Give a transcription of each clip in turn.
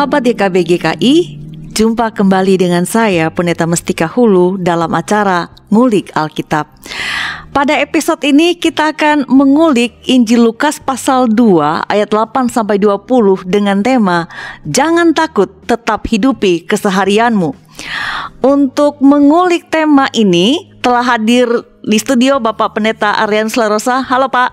Sahabat YKB GKI, jumpa kembali dengan saya Pendeta Mestika Hulu dalam acara Ngulik Alkitab. Pada episode ini kita akan mengulik Injil Lukas pasal 2 ayat 8 sampai 20 dengan tema Jangan takut, tetap hidupi keseharianmu. Untuk mengulik tema ini telah hadir di studio Bapak Pendeta Aryan Slarosa. Halo Pak.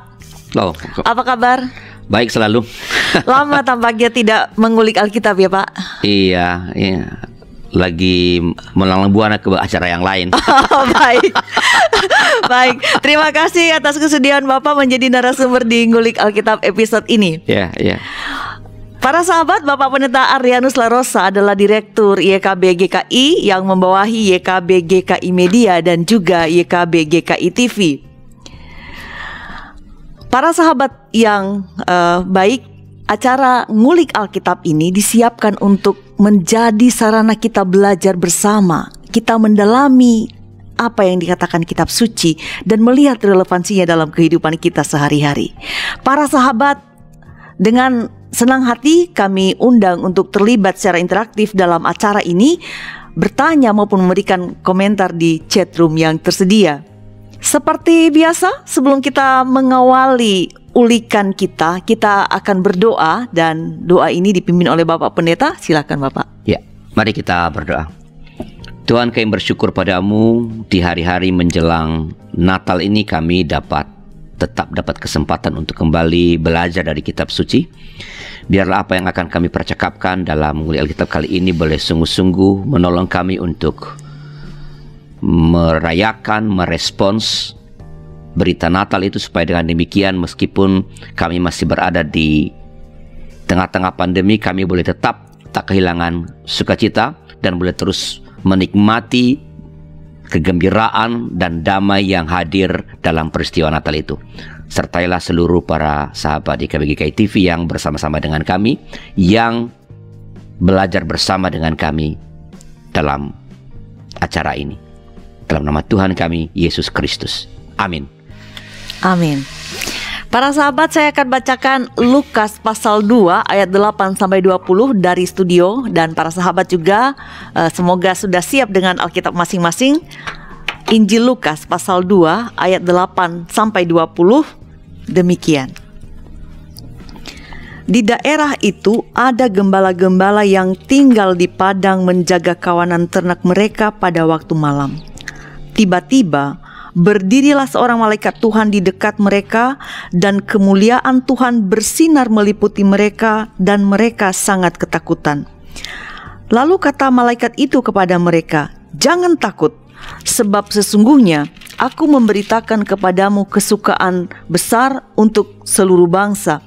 Halo. Apa kabar? Baik selalu. Lama tampaknya tidak mengulik Alkitab ya Pak. iya, iya. Lagi melalang buana ke acara yang lain. Oh, baik. baik. Terima kasih atas kesediaan Bapak menjadi narasumber di Ngulik Alkitab episode ini. Iya, iya. Para sahabat, Bapak Pendeta Arianus Larosa adalah Direktur YKB GKI yang membawahi YKB GKI Media dan juga YKB GKI TV. Para sahabat yang uh, baik, acara ngulik Alkitab ini disiapkan untuk menjadi sarana kita belajar bersama, kita mendalami apa yang dikatakan kitab suci dan melihat relevansinya dalam kehidupan kita sehari-hari. Para sahabat, dengan senang hati kami undang untuk terlibat secara interaktif dalam acara ini, bertanya maupun memberikan komentar di chat room yang tersedia. Seperti biasa, sebelum kita mengawali ulikan kita, kita akan berdoa dan doa ini dipimpin oleh Bapak Pendeta. Silakan Bapak. Ya, mari kita berdoa. Tuhan kami bersyukur padamu di hari-hari menjelang Natal ini kami dapat tetap dapat kesempatan untuk kembali belajar dari kitab suci. Biarlah apa yang akan kami percakapkan dalam mengulik Alkitab kali ini boleh sungguh-sungguh menolong kami untuk merayakan, merespons berita Natal itu supaya dengan demikian meskipun kami masih berada di tengah-tengah pandemi kami boleh tetap tak kehilangan sukacita dan boleh terus menikmati kegembiraan dan damai yang hadir dalam peristiwa Natal itu. Sertailah seluruh para sahabat di KBGK TV yang bersama-sama dengan kami yang belajar bersama dengan kami dalam acara ini. Dalam nama Tuhan kami, Yesus Kristus. Amin. Amin. Para sahabat, saya akan bacakan Lukas pasal 2 ayat 8 sampai 20 dari studio dan para sahabat juga uh, semoga sudah siap dengan Alkitab masing-masing. Injil Lukas pasal 2 ayat 8 sampai 20 demikian. Di daerah itu ada gembala-gembala yang tinggal di padang menjaga kawanan ternak mereka pada waktu malam. Tiba-tiba berdirilah seorang malaikat Tuhan di dekat mereka, dan kemuliaan Tuhan bersinar meliputi mereka, dan mereka sangat ketakutan. Lalu kata malaikat itu kepada mereka, "Jangan takut, sebab sesungguhnya aku memberitakan kepadamu kesukaan besar untuk seluruh bangsa.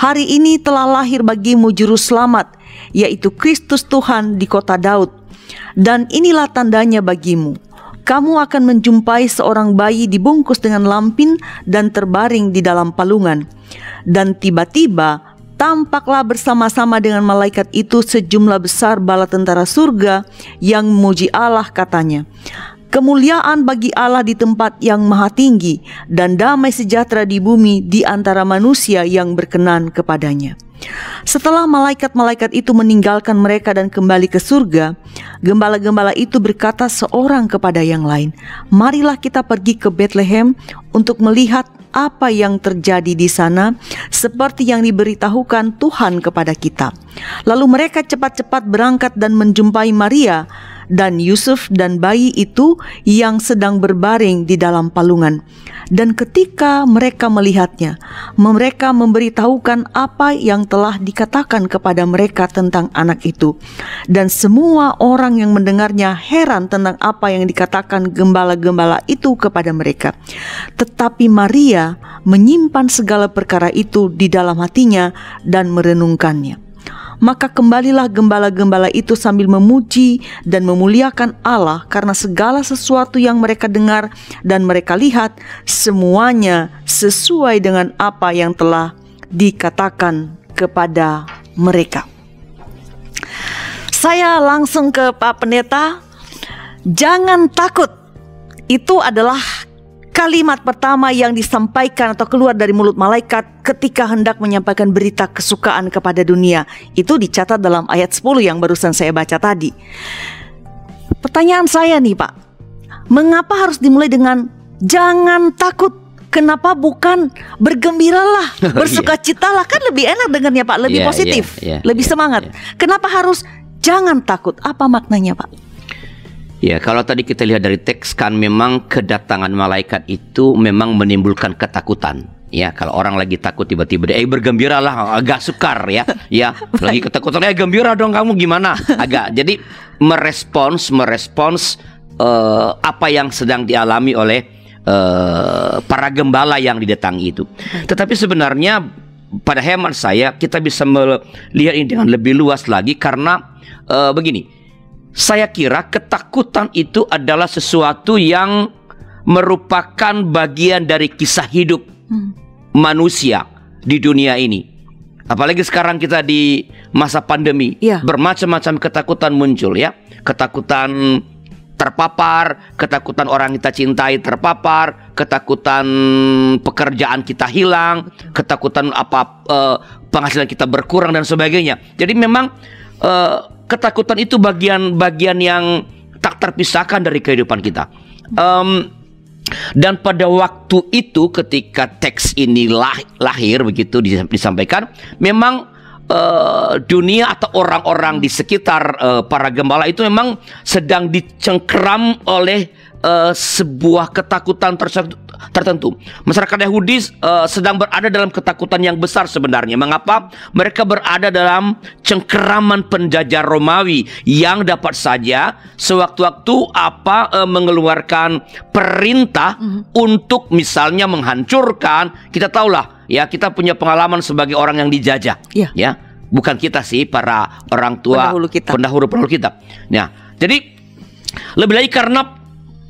Hari ini telah lahir bagimu Juru Selamat, yaitu Kristus Tuhan di kota Daud, dan inilah tandanya bagimu." Kamu akan menjumpai seorang bayi dibungkus dengan lampin dan terbaring di dalam palungan. Dan tiba-tiba tampaklah bersama-sama dengan malaikat itu sejumlah besar bala tentara surga yang memuji Allah katanya. Kemuliaan bagi Allah di tempat yang maha tinggi dan damai sejahtera di bumi di antara manusia yang berkenan kepadanya. Setelah malaikat-malaikat itu meninggalkan mereka dan kembali ke surga, gembala-gembala itu berkata seorang kepada yang lain, "Marilah kita pergi ke Bethlehem untuk melihat apa yang terjadi di sana, seperti yang diberitahukan Tuhan kepada kita." Lalu mereka cepat-cepat berangkat dan menjumpai Maria dan Yusuf dan bayi itu yang sedang berbaring di dalam palungan. Dan ketika mereka melihatnya, mereka memberitahukan apa yang telah dikatakan kepada mereka tentang anak itu. Dan semua orang yang mendengarnya heran tentang apa yang dikatakan gembala-gembala itu kepada mereka. Tetapi Maria menyimpan segala perkara itu di dalam hatinya dan merenungkannya maka kembalilah gembala-gembala itu sambil memuji dan memuliakan Allah karena segala sesuatu yang mereka dengar dan mereka lihat semuanya sesuai dengan apa yang telah dikatakan kepada mereka. Saya langsung ke Pak Pendeta. Jangan takut. Itu adalah kalimat pertama yang disampaikan atau keluar dari mulut malaikat ketika hendak menyampaikan berita kesukaan kepada dunia. Itu dicatat dalam ayat 10 yang barusan saya baca tadi. Pertanyaan saya nih Pak, mengapa harus dimulai dengan jangan takut? Kenapa bukan bergembiralah, bersukacitalah kan lebih enak dengannya Pak, lebih Yeah, positif, yeah, yeah, lebih yeah, semangat. yeah. Kenapa harus jangan takut? Apa maknanya Pak? Ya, kalau tadi kita lihat dari teks kan memang kedatangan malaikat itu memang menimbulkan ketakutan. Ya, kalau orang lagi takut tiba-tiba dia eh bergembiralah agak sukar ya. Ya, lagi ketakutan eh gembira dong kamu gimana? Agak. Jadi merespons merespons eh, apa yang sedang dialami oleh eh, para gembala yang didatangi itu. Tetapi sebenarnya pada hemat saya kita bisa melihat ini dengan lebih luas lagi karena eh, begini. Saya kira ketakutan itu adalah sesuatu yang merupakan bagian dari kisah hidup manusia di dunia ini. Apalagi sekarang kita di masa pandemi, Iya. bermacam-macam ketakutan muncul ya. Ketakutan terpapar, ketakutan orang kita cintai terpapar, ketakutan pekerjaan kita hilang, ketakutan apa eh, penghasilan kita berkurang dan sebagainya. Jadi memang eh, ketakutan itu bagian-bagian yang tak terpisahkan dari kehidupan kita. Em, dan pada waktu itu ketika teks ini lah- lahir begitu dis- disampaikan, memang eh, dunia atau orang-orang di sekitar eh, para gembala itu memang sedang dicengkeram oleh eh, sebuah ketakutan tertentu. Masyarakat Yahudi eh, sedang berada dalam ketakutan yang besar sebenarnya. Mengapa? Mereka berada dalam cengkeraman penjajah Romawi yang dapat saja sewaktu-waktu apa eh, mengeluarkan perintah untuk misalnya menghancurkan. Kita tahulah ya kita punya pengalaman sebagai orang yang dijajah. Iya. Ya, bukan kita sih para orang tua Pendahulu kita. pendahulu-pendahulu kita. Nah, jadi lebih lagi karena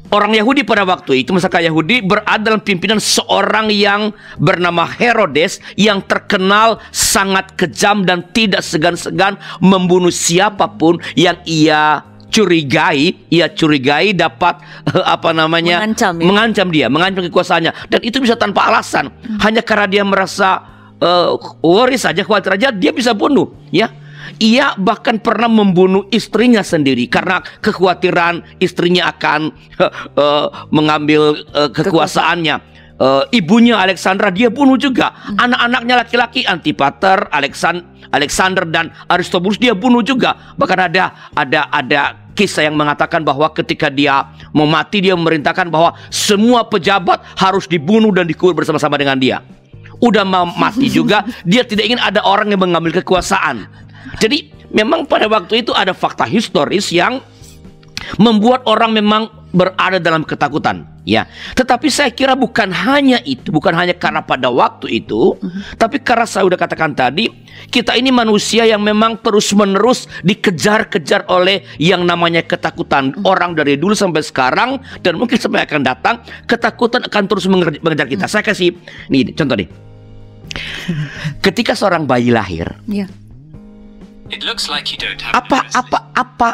orang Yahudi pada waktu itu masyarakat Yahudi berada dalam pimpinan seorang yang bernama Herodes yang terkenal sangat kejam dan tidak segan-segan membunuh siapa pun yang ia curigai, ia curigai dapat eh, apa namanya Mengancam, ya? mengancam dia, mengancam kekuasaannya. Dan itu bisa tanpa alasan. Hanya karena dia merasa eh, worry saja khawatir saja dia bisa bunuh ya ia bahkan pernah membunuh istrinya sendiri karena kekhawatiran istrinya akan eh, mengambil eh, kekuasaannya. Eh, ibunya Alexandra dia bunuh juga. Anak-anaknya laki-laki Antipater, Alexan- Alexander dan Aristobulus dia bunuh juga. Bahkan ada ada ada kisah yang mengatakan bahwa ketika dia mau mati dia memerintahkan bahwa semua pejabat harus dibunuh dan dikubur bersama-sama dengan dia. Udah mau mati juga dia tidak ingin ada orang yang mengambil kekuasaan. Jadi memang pada waktu itu ada fakta historis yang membuat orang memang berada dalam ketakutan ya. Tetapi saya kira bukan hanya itu bukan hanya karena pada waktu itu tapi karena saya sudah katakan tadi kita ini manusia yang memang terus menerus dikejar-kejar oleh yang namanya ketakutan. Orang dari dulu sampai sekarang dan mungkin sampai akan datang ketakutan akan terus mengejar kita. Saya kasih nih contoh nih. Ketika seorang bayi lahir Iya. It looks like you don't have apa apa apa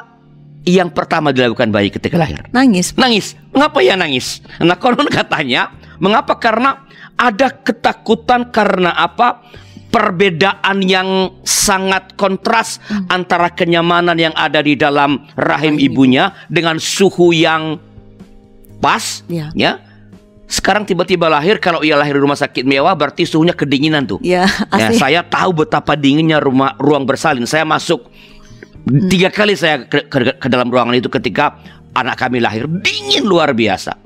yang pertama dilakukan bayi ketika lahir Nangis. Nangis. Mengapa ya nangis? Nah konon katanya, mengapa? Karena ada ketakutan karena apa? Perbedaan yang sangat kontras antara kenyamanan yang ada di dalam rahim ibunya dengan suhu yang pas, Ya. ya. Sekarang tiba-tiba lahir kalau ia lahir di rumah sakit mewah berarti suhunya kedinginan tuh. Ya, Ya, saya tahu betapa dinginnya rumah ruang bersalin. Saya masuk tiga kali saya ke, ke- ke dalam ruangan itu ketika anak kami lahir dingin luar biasa.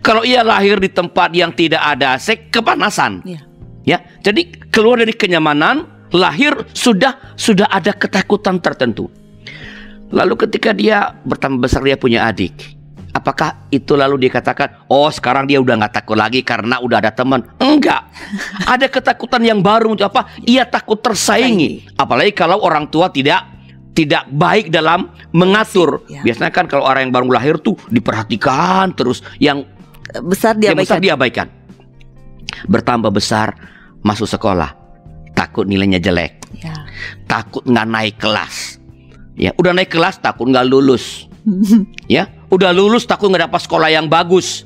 Kalau ia lahir di tempat yang tidak ada AC kepanasan. Iya. Ya, jadi keluar dari kenyamanan, lahir sudah sudah ada ketakutan tertentu. Lalu ketika dia bertambah besar dia punya adik. Apakah itu lalu dia katakan, oh sekarang dia udah nggak takut lagi karena udah ada teman? Enggak. Ada ketakutan yang baru untuk apa? Ia takut tersaingi. Apalagi kalau orang tua tidak tidak baik dalam mengatur. Ya. Biasanya kan kalau orang yang baru lahir tuh diperhatikan terus, yang Besar yang besar diabaikan. diabaikan. Bertambah besar, masuk sekolah, takut nilainya jelek, Ya. takut nggak naik kelas. Ya, udah naik kelas takut nggak lulus. ya, udah lulus takut nggak dapat sekolah yang bagus.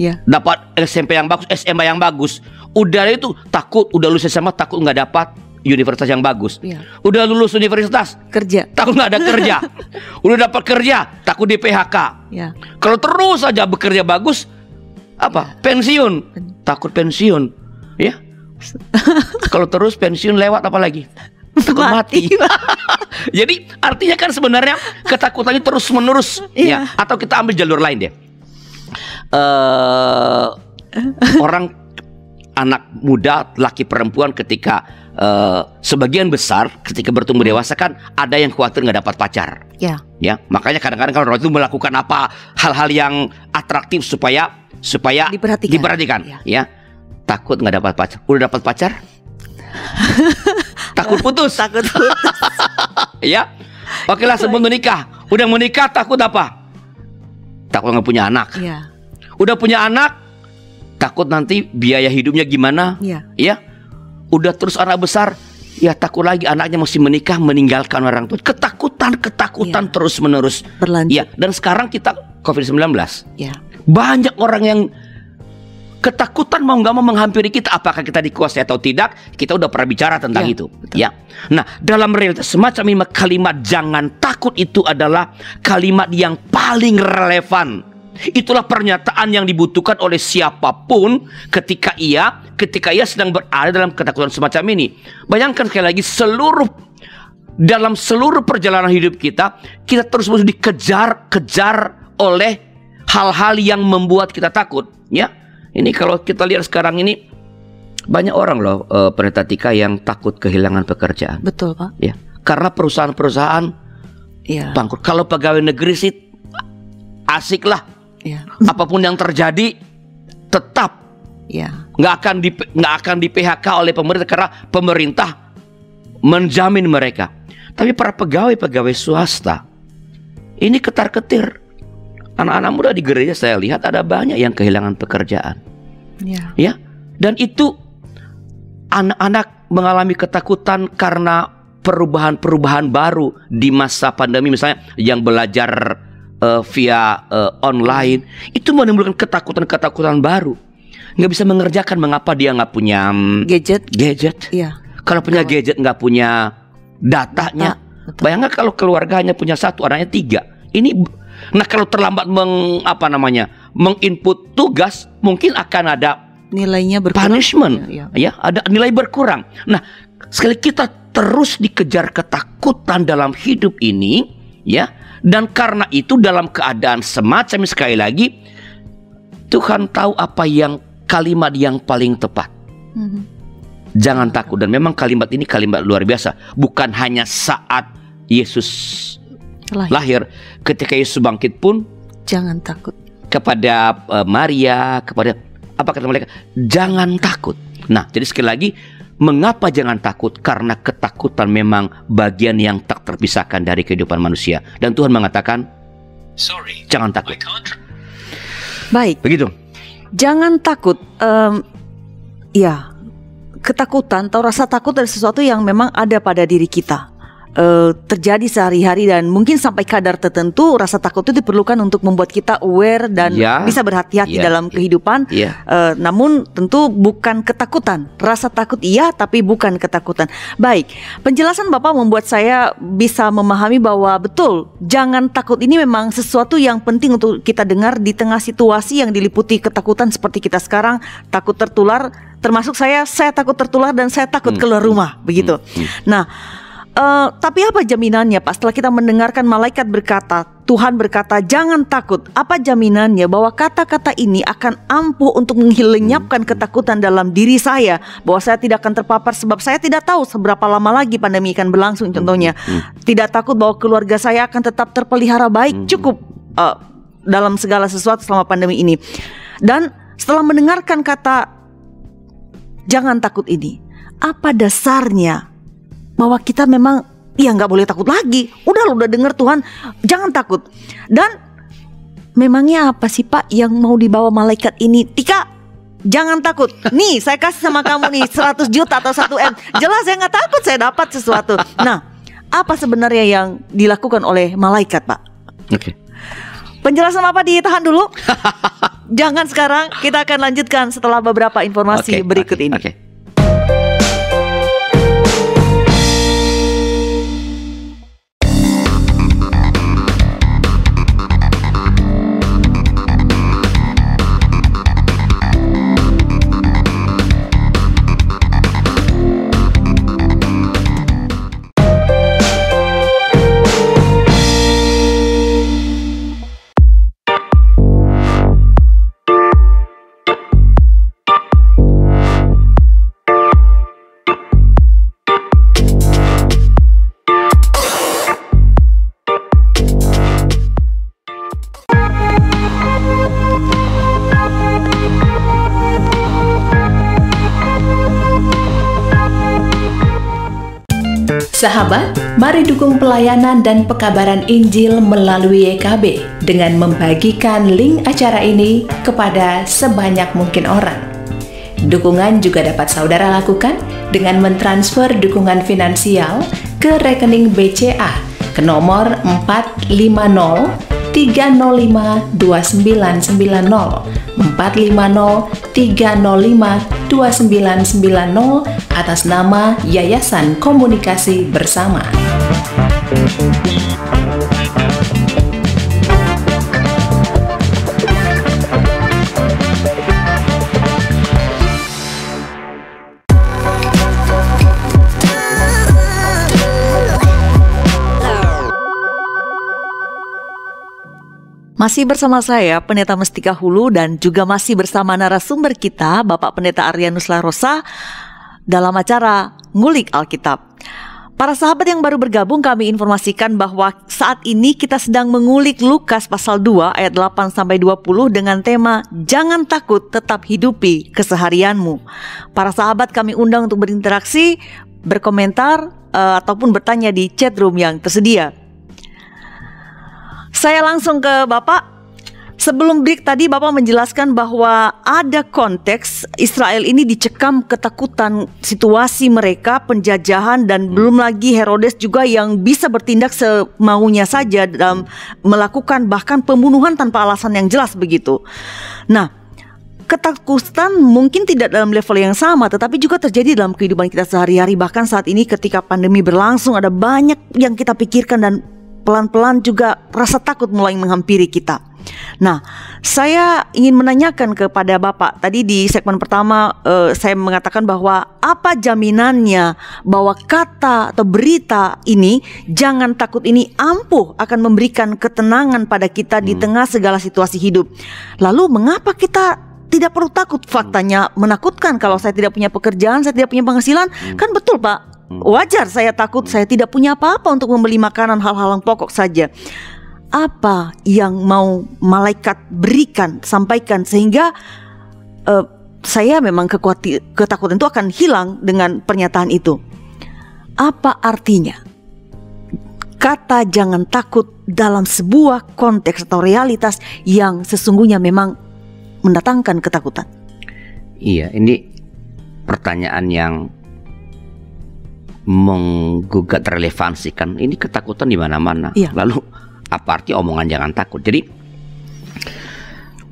Ya. dapat SMP yang bagus, SMA yang bagus. Udah itu takut, udah lulus SMA takut nggak dapat universitas yang bagus. Iya. Udah lulus universitas Kerja. takut nggak ada kerja. udah dapat kerja takut di PHK. Ya. Kalau terus saja bekerja bagus, apa? Pensiun. Takut pensiun, ya. Kalau terus pensiun lewat apa lagi? Takut mati. Jadi artinya kan sebenarnya ketakutannya terus menerus, Iya. ya. Atau kita ambil jalur lain deh. eh orang anak muda, laki perempuan ketika eh, sebagian besar ketika bertumbuh dewasa kan ada yang khawatir nggak dapat pacar Ya. ya makanya kadang-kadang kalau orang itu melakukan apa hal-hal yang atraktif supaya supaya Diperhatikan. diperhatikan Ya. ya takut nggak dapat pacar udah dapat pacar takut putus Takut putus. ya oke lah sebelum menikah udah menikah takut apa takut nggak punya anak ya. udah punya anak takut nanti biaya hidupnya gimana Ya. ya udah terus anak besar ya takut lagi anaknya mesti menikah meninggalkan orang tua ketakutan ketakutan Iya. terus menerus Berlanjut. ya dan sekarang kita covid 19 Ya. banyak orang yang ketakutan mau nggak mau menghampiri kita apakah kita dikuasai atau tidak kita udah pernah bicara tentang Ya, itu. betul. ya. Nah dalam realitas semacam ini kalimat jangan takut itu adalah kalimat yang paling relevan. Itulah pernyataan yang dibutuhkan oleh siapa pun ketika ia ketika ia sedang berada dalam ketakutan semacam ini. Bayangkan sekali lagi seluruh dalam seluruh perjalanan hidup kita kita terus menerus dikejar-kejar oleh hal-hal yang membuat kita takut ya ini kalau kita lihat sekarang ini banyak orang loh eh, pendeta Tika yang takut kehilangan pekerjaan Betul, Pak. ya karena perusahaan-perusahaan Ya. bangkrut kalau pegawai negeri sih asik lah Ya. apa pun yang terjadi tetap Ya. nggak akan di nggak akan di PHK oleh pemerintah karena pemerintah menjamin mereka. Tapi para pegawai-pegawai swasta ini ketar-ketir. Anak-anak muda di gereja saya lihat ada banyak yang kehilangan pekerjaan, Ya. ya. Dan itu anak-anak mengalami ketakutan karena perubahan-perubahan baru di masa pandemi misalnya yang belajar eh, via eh, online itu menimbulkan ketakutan-ketakutan baru. Nggak bisa mengerjakan mengapa dia nggak punya mm, Gadget. gadget. Ya. Kalau punya gadget nggak punya datanya. Betul. Bayangkan kalau keluarga hanya punya satu, anaknya tiga. Ini, nah kalau terlambat meng apa namanya, menginput tugas, mungkin akan ada Nilainya berkurang. punishment, Ya, ya, ada nilai berkurang. Nah, sekali kita terus dikejar ketakutan dalam hidup ini, ya, dan karena itu dalam keadaan semacam ini, sekali lagi, Tuhan tahu apa yang kalimat yang paling tepat. Mhm. Jangan takut dan memang kalimat ini kalimat luar biasa. Bukan hanya saat Yesus Lahir. lahir, ketika Yesus bangkit pun Jangan takut. kepada eh, Maria, kepada apa kata mereka? Jangan takut. Nah, jadi sekali lagi mengapa jangan takut? Karena ketakutan memang bagian yang tak terpisahkan dari kehidupan manusia. Dan Tuhan mengatakan, Sorry, jangan takut. Baik. Begitu. Jangan takut. Em, ya, ketakutan atau rasa takut adalah sesuatu yang memang ada pada diri kita. Eh, terjadi sehari-hari dan mungkin sampai kadar tertentu rasa takut itu diperlukan untuk membuat kita aware dan Ya. bisa berhati-hati Ya. dalam kehidupan. Iya. Eh, namun tentu bukan ketakutan. Rasa takut iya tapi bukan ketakutan. Baik, penjelasan Bapak membuat saya bisa memahami bahwa betul jangan takut ini memang sesuatu yang penting untuk kita dengar di tengah situasi yang diliputi ketakutan seperti kita sekarang, takut tertular termasuk saya saya takut tertular dan saya takut Hmm. keluar rumah begitu. Nah, eh, tapi apa jaminannya Pak setelah kita mendengarkan malaikat berkata, Tuhan berkata jangan takut. Apa jaminannya bahwa kata-kata ini akan ampuh untuk menghilenyapkan ketakutan dalam diri saya bahwa saya tidak akan terpapar sebab saya tidak tahu seberapa lama lagi pandemi akan berlangsung contohnya. Tidak takut bahwa keluarga saya akan tetap terpelihara baik cukup eh, dalam segala sesuatu selama pandemi ini. Dan setelah mendengarkan kata jangan takut ini. Apa dasarnya bahwa kita memang ya nggak boleh takut lagi. Udah lu udah denger Tuhan, jangan takut. Dan memangnya apa sih Pak yang mau dibawa malaikat ini? Tika, jangan takut. Nih, saya kasih sama kamu nih 100 juta atau 1 M. Jelas saya nggak takut, saya dapat sesuatu. Nah, apa sebenarnya yang dilakukan oleh malaikat, Pak? Oke. Penjelasan apa ditahan dulu? jangan sekarang. Kita akan lanjutkan setelah beberapa informasi Oke, berikut oke, ini. Oke. Sahabat, mari dukung pelayanan dan pekabaran Injil melalui YKB dengan membagikan link acara ini kepada sebanyak mungkin orang. Dukungan juga dapat saudara lakukan dengan mentransfer dukungan finansial ke rekening BCA ke nomor 450 305 2990 450 305 2990 atas nama Yayasan Komunikasi Bersama. Masih bersama saya Pendeta Mestika Hulu dan juga masih bersama narasumber kita Bapak Pendeta Aryanus Larosa dalam acara Ngulik Alkitab. Para sahabat yang baru bergabung kami informasikan bahwa saat ini kita sedang mengulik Lukas pasal 2 ayat 8 sampai 20 dengan tema Jangan takut tetap hidupi keseharianmu. Para sahabat kami undang untuk berinteraksi, berkomentar eh, ataupun bertanya di chat room yang tersedia. Saya langsung ke Bapak. Sebelum break tadi Bapak menjelaskan bahwa ada konteks Israel ini dicekam ketakutan situasi mereka penjajahan dan belum lagi Herodes juga yang bisa bertindak semaunya saja dalam melakukan bahkan pembunuhan tanpa alasan yang jelas begitu. Nah, ketakutan mungkin tidak dalam level yang sama tetapi juga terjadi dalam kehidupan kita sehari-hari bahkan saat ini ketika pandemi berlangsung ada banyak yang kita pikirkan dan pelan-pelan juga rasa takut mulai menghampiri kita. Nah, saya ingin menanyakan kepada Bapak. Tadi di segmen pertama eh, saya mengatakan bahwa apa jaminannya bahwa kata atau berita ini jangan takut ini ampuh akan memberikan ketenangan pada kita di tengah segala situasi hidup. Lalu mengapa kita tidak perlu takut? Faktanya menakutkan kalau saya tidak punya pekerjaan, saya tidak punya penghasilan. Kan betul, Pak? Wajar saya takut saya tidak punya apa-apa untuk membeli makanan hal-hal yang pokok saja. Apa yang mau malaikat berikan, sampaikan sehingga eh, saya memang kekuati, ketakutan itu akan hilang dengan pernyataan itu. Apa artinya? Kata jangan takut dalam sebuah konteks atau realitas yang sesungguhnya memang mendatangkan ketakutan. Iya, ini pertanyaan yang menggugat relevansi kan. Ini ketakutan di mana-mana. Iya. Lalu apa arti omongan jangan takut? Jadi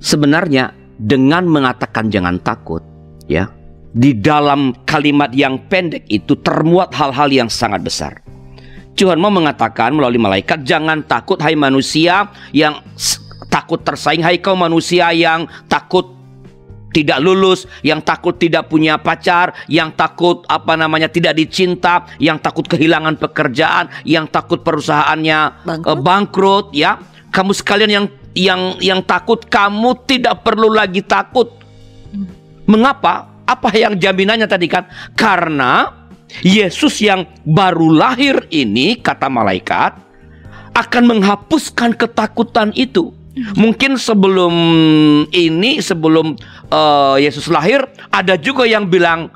sebenarnya dengan mengatakan jangan takut, ya, di dalam kalimat yang pendek itu termuat hal-hal yang sangat besar. Tuhan mau mengatakan melalui malaikat jangan takut hai manusia yang takut tersaing hai kau manusia yang takut tidak lulus, yang takut tidak punya pacar, yang takut apa namanya tidak dicinta, yang takut kehilangan pekerjaan, yang takut perusahaannya Bangkrut. eh, bangkrut ya. Kamu sekalian yang yang yang takut kamu tidak perlu lagi takut. Mengapa? Apa yang jaminannya tadi kan? Karena Yesus yang baru lahir ini kata malaikat akan menghapuskan ketakutan itu. Mungkin sebelum ini sebelum eh, Yesus lahir ada juga yang bilang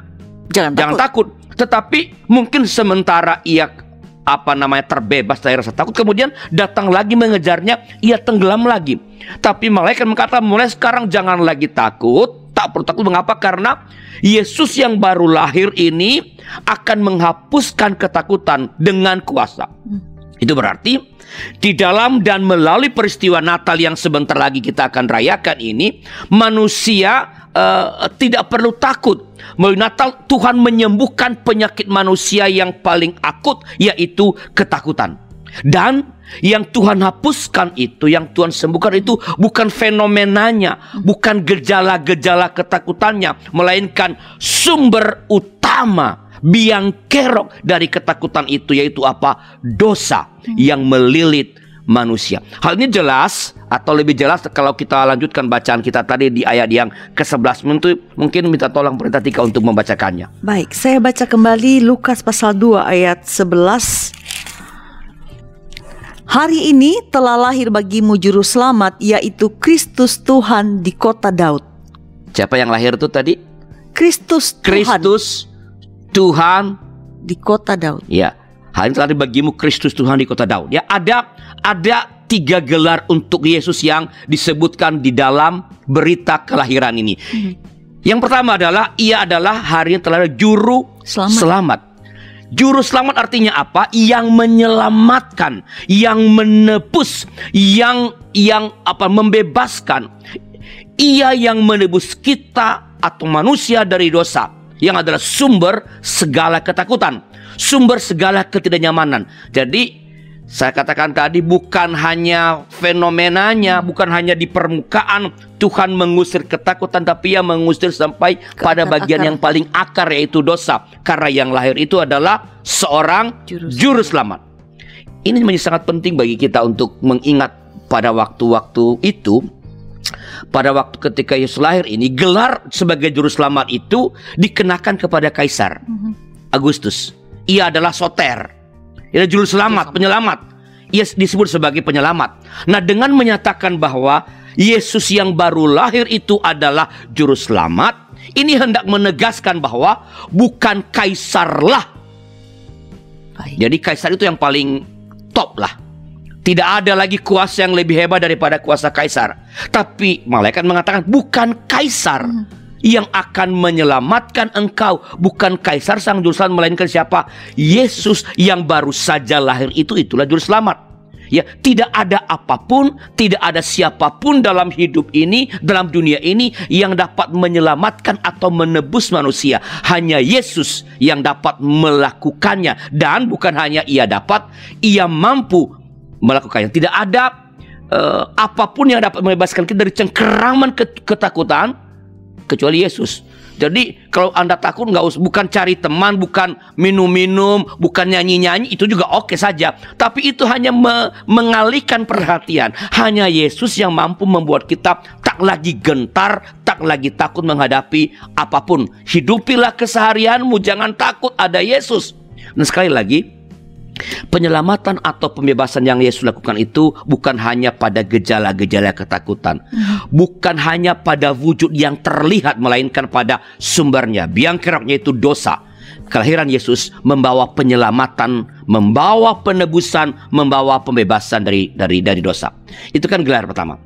Jangan, jangan takut. takut. Tetapi mungkin sementara ia apa namanya terbebas dari rasa takut kemudian datang lagi mengejarnya ia tenggelam lagi. Tapi malaikat berkata mulai sekarang jangan lagi takut. Tak perlu takut mengapa? Karena Yesus yang baru lahir ini akan menghapuskan ketakutan dengan kuasa. Itu berarti di dalam dan melalui peristiwa Natal yang sebentar lagi kita akan rayakan ini, manusia uh, tidak perlu takut. Melalui Natal Tuhan menyembuhkan penyakit manusia yang paling akut yaitu ketakutan. Dan yang Tuhan hapuskan itu, yang Tuhan sembuhkan itu bukan fenomenanya, bukan gejala-gejala ketakutannya, melainkan sumber utama biang kerok dari ketakutan itu yaitu apa? Dosa yang melilit manusia. Hal ini jelas atau lebih jelas kalau kita lanjutkan bacaan kita tadi di ayat yang ke-11 mungkin minta tolong Perintah Tika untuk membacakannya. Baik, saya baca kembali Lukas pasal 2 ayat 11 Hari ini telah lahir bagimu juru selamat yaitu Kristus Tuhan di kota Daud. Siapa yang lahir itu tadi? Kristus Tuhan. Kristus Tuhan di kota Daud. Ya. Hari ini telah lahir bagimu Kristus Tuhan di kota Daud. Ya, ada ada tiga gelar untuk Yesus yang disebutkan di dalam berita kelahiran ini. Hmm. Yang pertama adalah ia adalah hari yang telah juru selamat. selamat. Juru selamat artinya apa? Yang menyelamatkan, yang menebus, yang yang apa? membebaskan. Ia yang menebus kita atau manusia dari dosa yang adalah sumber segala ketakutan, sumber segala ketidaknyamanan. Jadi saya katakan tadi bukan hanya fenomenanya, bukan hanya di permukaan Tuhan mengusir ketakutan tapi ia mengusir sampai pada bagian akar. yang paling akar yaitu dosa. Karena yang lahir itu adalah seorang juru, juru selamat. Ini menjadi sangat penting bagi kita untuk mengingat pada waktu-waktu itu pada waktu ketika Yesus lahir ini gelar sebagai juru selamat itu dikenakan kepada kaisar mhm. Agustus. Ia adalah soter ia juru selamat, penyelamat. Ia disebut sebagai penyelamat. Nah, dengan menyatakan bahwa Yesus yang baru lahir itu adalah juru selamat, ini hendak menegaskan bahwa bukan kaisarlah. Jadi kaisar itu yang paling top lah. Tidak ada lagi kuasa yang lebih hebat daripada kuasa kaisar. Tapi malaikat mengatakan bukan kaisar. Hmm yang akan menyelamatkan engkau bukan kaisar sang juru selamat melainkan siapa? Yesus yang baru saja lahir itu itulah juru selamat. Ya, tidak ada apa pun, tidak ada siapa pun dalam hidup ini, dalam dunia ini yang dapat menyelamatkan atau menebus manusia. Hanya Yesus yang dapat melakukannya dan bukan hanya ia dapat, ia mampu melakukannya. Tidak ada uh, apa pun yang dapat membebaskan kita dari cengkeraman ketakutan kecuali Yesus. Jadi kalau anda takut nggak usah bukan cari teman, bukan minum-minum, bukan nyanyi-nyanyi itu juga oke saja. Tapi itu hanya me mengalihkan perhatian. Hanya Yesus yang mampu membuat kita tak lagi gentar, tak lagi takut menghadapi apa pun. Hidupilah keseharianmu, jangan takut ada Yesus. Dan sekali lagi, Penyelamatan atau pembebasan yang Yesus lakukan itu bukan hanya pada gejala-gejala ketakutan, bukan hanya pada wujud yang terlihat, melainkan pada sumbernya. Biang keroknya itu dosa. Kelahiran Yesus membawa penyelamatan, membawa penebusan, membawa pembebasan dari dari dari dosa. Itu kan gelar pertama.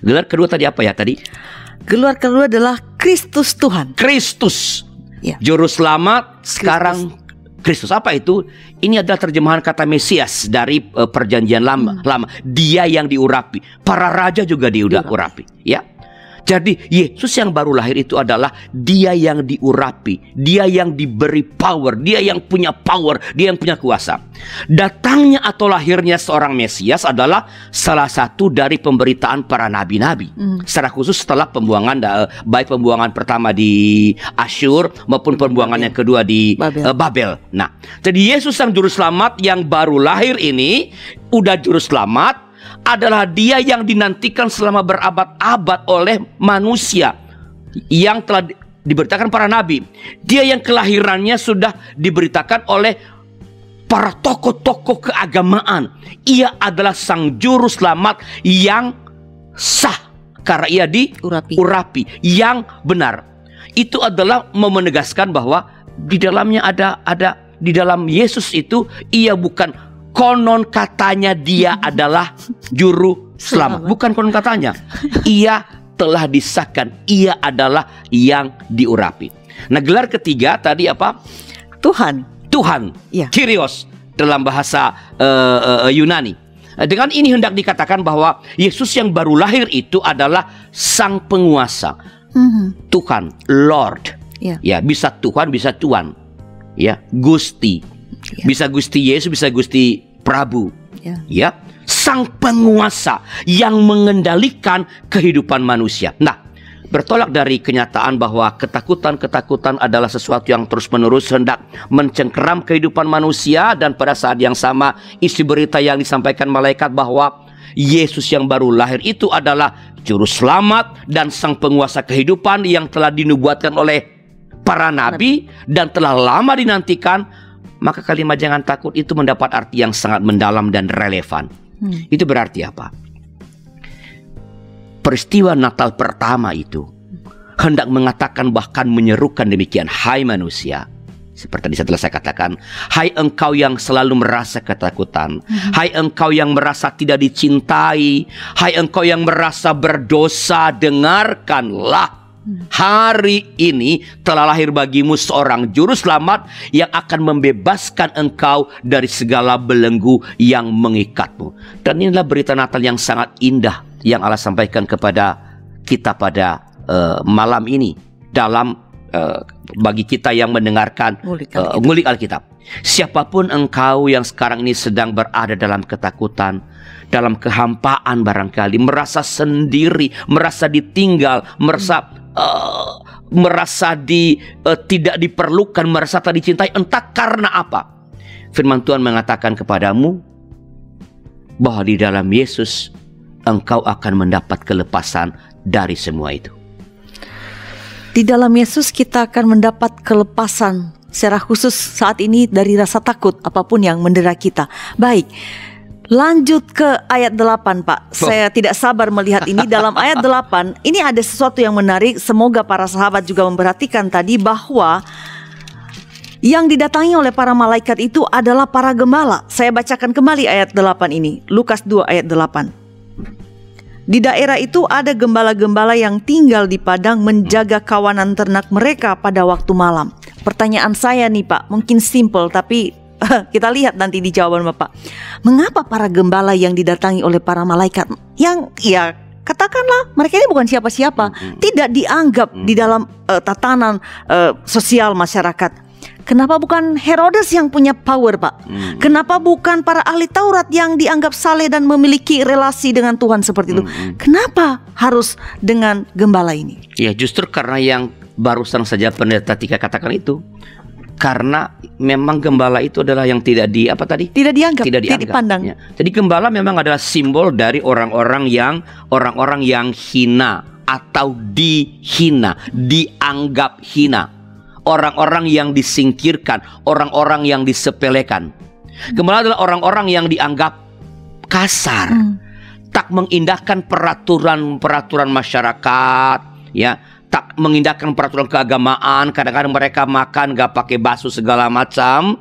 Gelar kedua tadi apa ya tadi? Gelar kedua adalah Kristus Tuhan. Kristus. Ya. Juru selamat sekarang Kristus apa itu? Ini adalah terjemahan kata Mesias dari uh, perjanjian lama. Hmm. Lama. Dia yang diurapi. Para raja juga diurapi. Ya. Jadi Yesus yang baru lahir itu adalah dia yang diurapi, dia yang diberi power, dia yang punya power, dia yang punya kuasa. Datangnya atau lahirnya seorang Mesias adalah salah satu dari pemberitaan para nabi-nabi. Hmm. Secara khusus setelah pembuangan baik pembuangan pertama di Asyur maupun pembuangan yang kedua di Babel. Uh, Babel. Nah, jadi Yesus yang juru selamat yang baru lahir ini udah juru selamat adalah dia yang dinantikan selama berabad-abad oleh manusia yang telah diberitakan para nabi. Dia yang kelahirannya sudah diberitakan oleh para tokoh-tokoh keagamaan. Ia adalah sang juru selamat yang sah karena ia diurapi urapi, yang benar. Itu adalah memenegaskan bahwa di dalamnya ada ada di dalam Yesus itu ia bukan konon katanya dia adalah juru selamat. Bukan konon katanya. Ia telah disahkan. Ia adalah yang diurapi. Nah gelar ketiga tadi apa? Tuhan. Tuhan. Ya. Kyrios. dalam bahasa uh, uh, Yunani. Dengan ini hendak dikatakan bahwa Yesus yang baru lahir itu adalah sang penguasa, Mhm. Tuhan, Lord. Ya. Ya, bisa Tuhan, bisa Tuan. Ya, Gusti. Ya. Bisa Gusti Yesus, bisa Gusti Prabu. Ya. Ya, sang penguasa yang mengendalikan kehidupan manusia. Nah, bertolak dari kenyataan bahwa ketakutan-ketakutan adalah sesuatu yang terus-menerus hendak mencengkeram kehidupan manusia dan pada saat yang sama isi berita yang disampaikan malaikat bahwa Yesus yang baru lahir itu adalah juru selamat dan sang penguasa kehidupan yang telah dinubuatkan oleh para nabi dan telah lama dinantikan maka kalimat jangan takut itu mendapat arti yang sangat mendalam dan relevan. Hmm. Itu berarti apa? Peristiwa Natal pertama itu hendak mengatakan bahkan menyerukan demikian, hai manusia. Seperti tadi telah saya katakan, hai engkau yang selalu merasa ketakutan, hai engkau yang merasa tidak dicintai, hai engkau yang merasa berdosa, dengarkanlah. Hari ini telah lahir bagimu seorang juru selamat yang akan membebaskan engkau dari segala belenggu yang mengikatmu. Dan inilah berita Natal yang sangat indah yang Allah sampaikan kepada kita pada eh, malam ini dalam eh, bagi kita yang mendengarkan Ngulik eh, Alkitab. ngulik Alkitab. Siapa pun engkau yang sekarang ini sedang berada dalam ketakutan, dalam kehampaan barangkali, merasa sendiri, merasa ditinggal, merasa eh, merasa di eh, tidak diperlukan, merasa tak dicintai, entah karena apa. Firman Tuhan mengatakan kepadamu bahwa di dalam Yesus engkau akan mendapat kelepasan dari semua itu. Di dalam Yesus kita akan mendapat kelepasan secara khusus saat ini dari rasa takut apa pun yang mendera kita. Baik. Lanjut ke ayat 8 Pak. Saya tidak sabar melihat ini. Dalam ayat 8 Ini ada sesuatu yang menarik. Semoga para sahabat juga memperhatikan tadi Bahwa Yang didatangi oleh para malaikat itu adalah para gembala. Saya bacakan kembali ayat 8 ini. Lukas 2 ayat 8 Di daerah itu ada gembala-gembala yang tinggal di padang menjaga kawanan ternak mereka pada waktu malam. Pertanyaan saya nih Pak, mungkin simple tapi kita lihat nanti di jawaban Bapak. Mengapa para gembala yang didatangi oleh para malaikat yang ya katakanlah mereka ini bukan siapa-siapa, tidak dianggap di dalam eh, tatanan eh, sosial masyarakat. Kenapa bukan Herodes yang punya power, Pak? Kenapa bukan para ahli Taurat yang dianggap saleh dan memiliki relasi dengan Tuhan seperti itu? Kenapa harus dengan gembala ini? Ya justru karena yang barusan saja pendeta Tika katakan itu karena memang gembala itu adalah yang tidak di apa tadi Tidak dianggap, tidak tidak dianggap. dipandang. Ya. Jadi gembala memang adalah simbol dari orang-orang yang orang-orang yang hina atau dihina, dianggap hina. Orang-orang yang disingkirkan, orang-orang yang disepelekan. Gembala adalah orang-orang yang dianggap kasar, Hmm. tak mengindahkan peraturan-peraturan masyarakat, ya, tak mengindahkan peraturan keagamaan. Kadang-kadang mereka makan gak pakai basuh segala macam.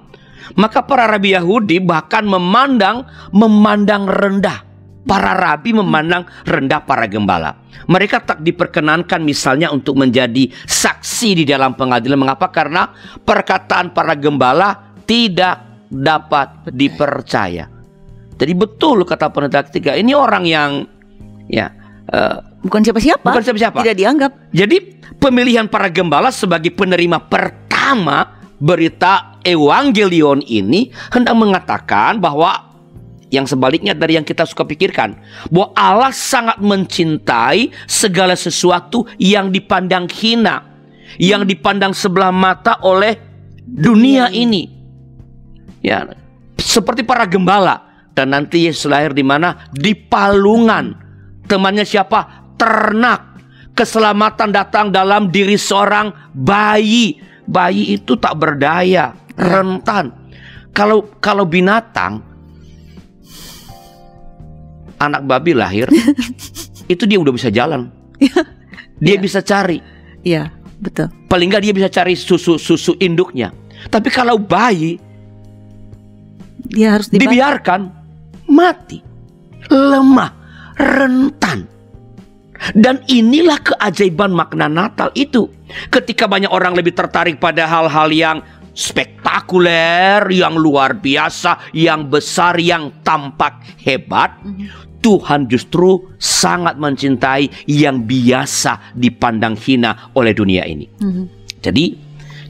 Maka para rabi Yahudi bahkan memandang memandang rendah. Para rabi memandang rendah para gembala. Mereka tak diperkenankan misalnya untuk menjadi saksi di dalam pengadilan. Mengapa? Karena perkataan para gembala tidak dapat dipercaya. Jadi betul kata pendeta ketiga ini orang yang ya eh, Bukan siapa-siapa. Bukan siapa-siapa. Tidak dianggap. jadi pemilihan para gembala sebagai penerima pertama berita evangelion ini hendak mengatakan bahwa yang sebaliknya dari yang kita suka pikirkan bahwa Allah sangat mencintai segala sesuatu yang dipandang hina, yang dipandang sebelah mata oleh dunia ini. Ya, seperti para gembala dan nanti Yesus lahir di mana? Di palungan. Temannya siapa? Ternak. Keselamatan datang dalam diri seorang bayi. Bayi itu tak berdaya, rentan. Kalau kalau binatang anak babi lahir itu dia udah bisa jalan. Dia Iya. bisa cari. Iya, betul. Paling nggak dia bisa cari susu susu induknya. Tapi kalau bayi Dia harus dibiarkan mati, lemah, rentan. Dan inilah keajaiban makna Natal itu. Ketika banyak orang lebih tertarik pada hal-hal yang spektakuler, yang luar biasa, yang besar, yang tampak hebat. Tuhan justru sangat mencintai yang biasa dipandang hina oleh dunia ini. Jadi,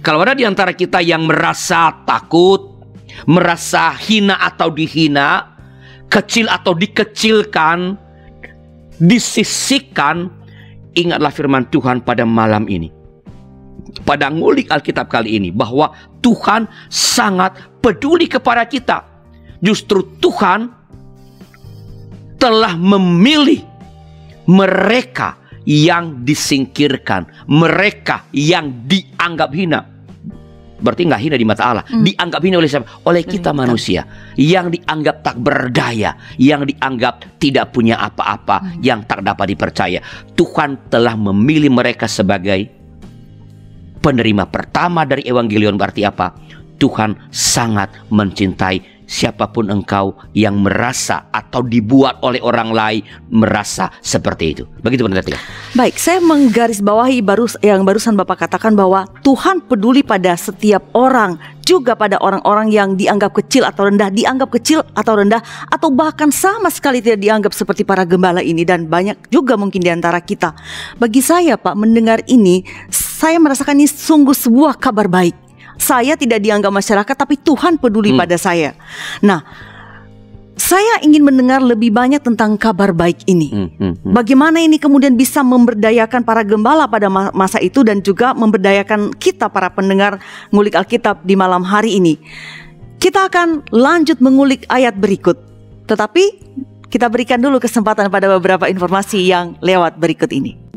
kalau ada di antara kita yang merasa takut, merasa hina atau dihina, kecil atau dikecilkan, disisihkan, ingatlah firman Tuhan pada malam ini. Pada ngulik Alkitab kali ini bahwa Tuhan sangat peduli kepada kita. Justru Tuhan telah memilih mereka yang disingkirkan, mereka yang dianggap hina. Berarti nggak hina di mata Allah, dianggap hina oleh siapa? Oleh kita manusia yang dianggap tak berdaya, yang dianggap tidak punya apa-apa, yang tak dapat dipercaya. Tuhan telah memilih mereka sebagai penerima pertama dari evangelion berarti apa? Tuhan sangat mencintai siapa pun engkau yang merasa atau dibuat oleh orang lain merasa seperti itu. Begitu Pendeta Tika. Baik, saya menggarisbawahi baru yang barusan Bapak katakan bahwa Tuhan peduli pada setiap orang, juga pada orang-orang yang dianggap kecil atau rendah, dianggap kecil atau rendah, atau bahkan sama sekali tidak dianggap seperti para gembala ini dan banyak juga mungkin di antara kita. Bagi saya, Pak, mendengar ini, saya merasakan ini sungguh sebuah kabar baik. Saya tidak dianggap masyarakat, tapi Tuhan peduli pada saya. Nah, saya ingin mendengar lebih banyak tentang kabar baik ini. Hmm, hmm, hmm. Bagaimana ini kemudian bisa memberdayakan para gembala pada ma- masa itu dan juga memberdayakan kita para pendengar ngulik Alkitab di malam hari ini. Kita akan lanjut mengulik ayat berikut. Tetapi kita berikan dulu kesempatan pada beberapa informasi yang lewat berikut ini.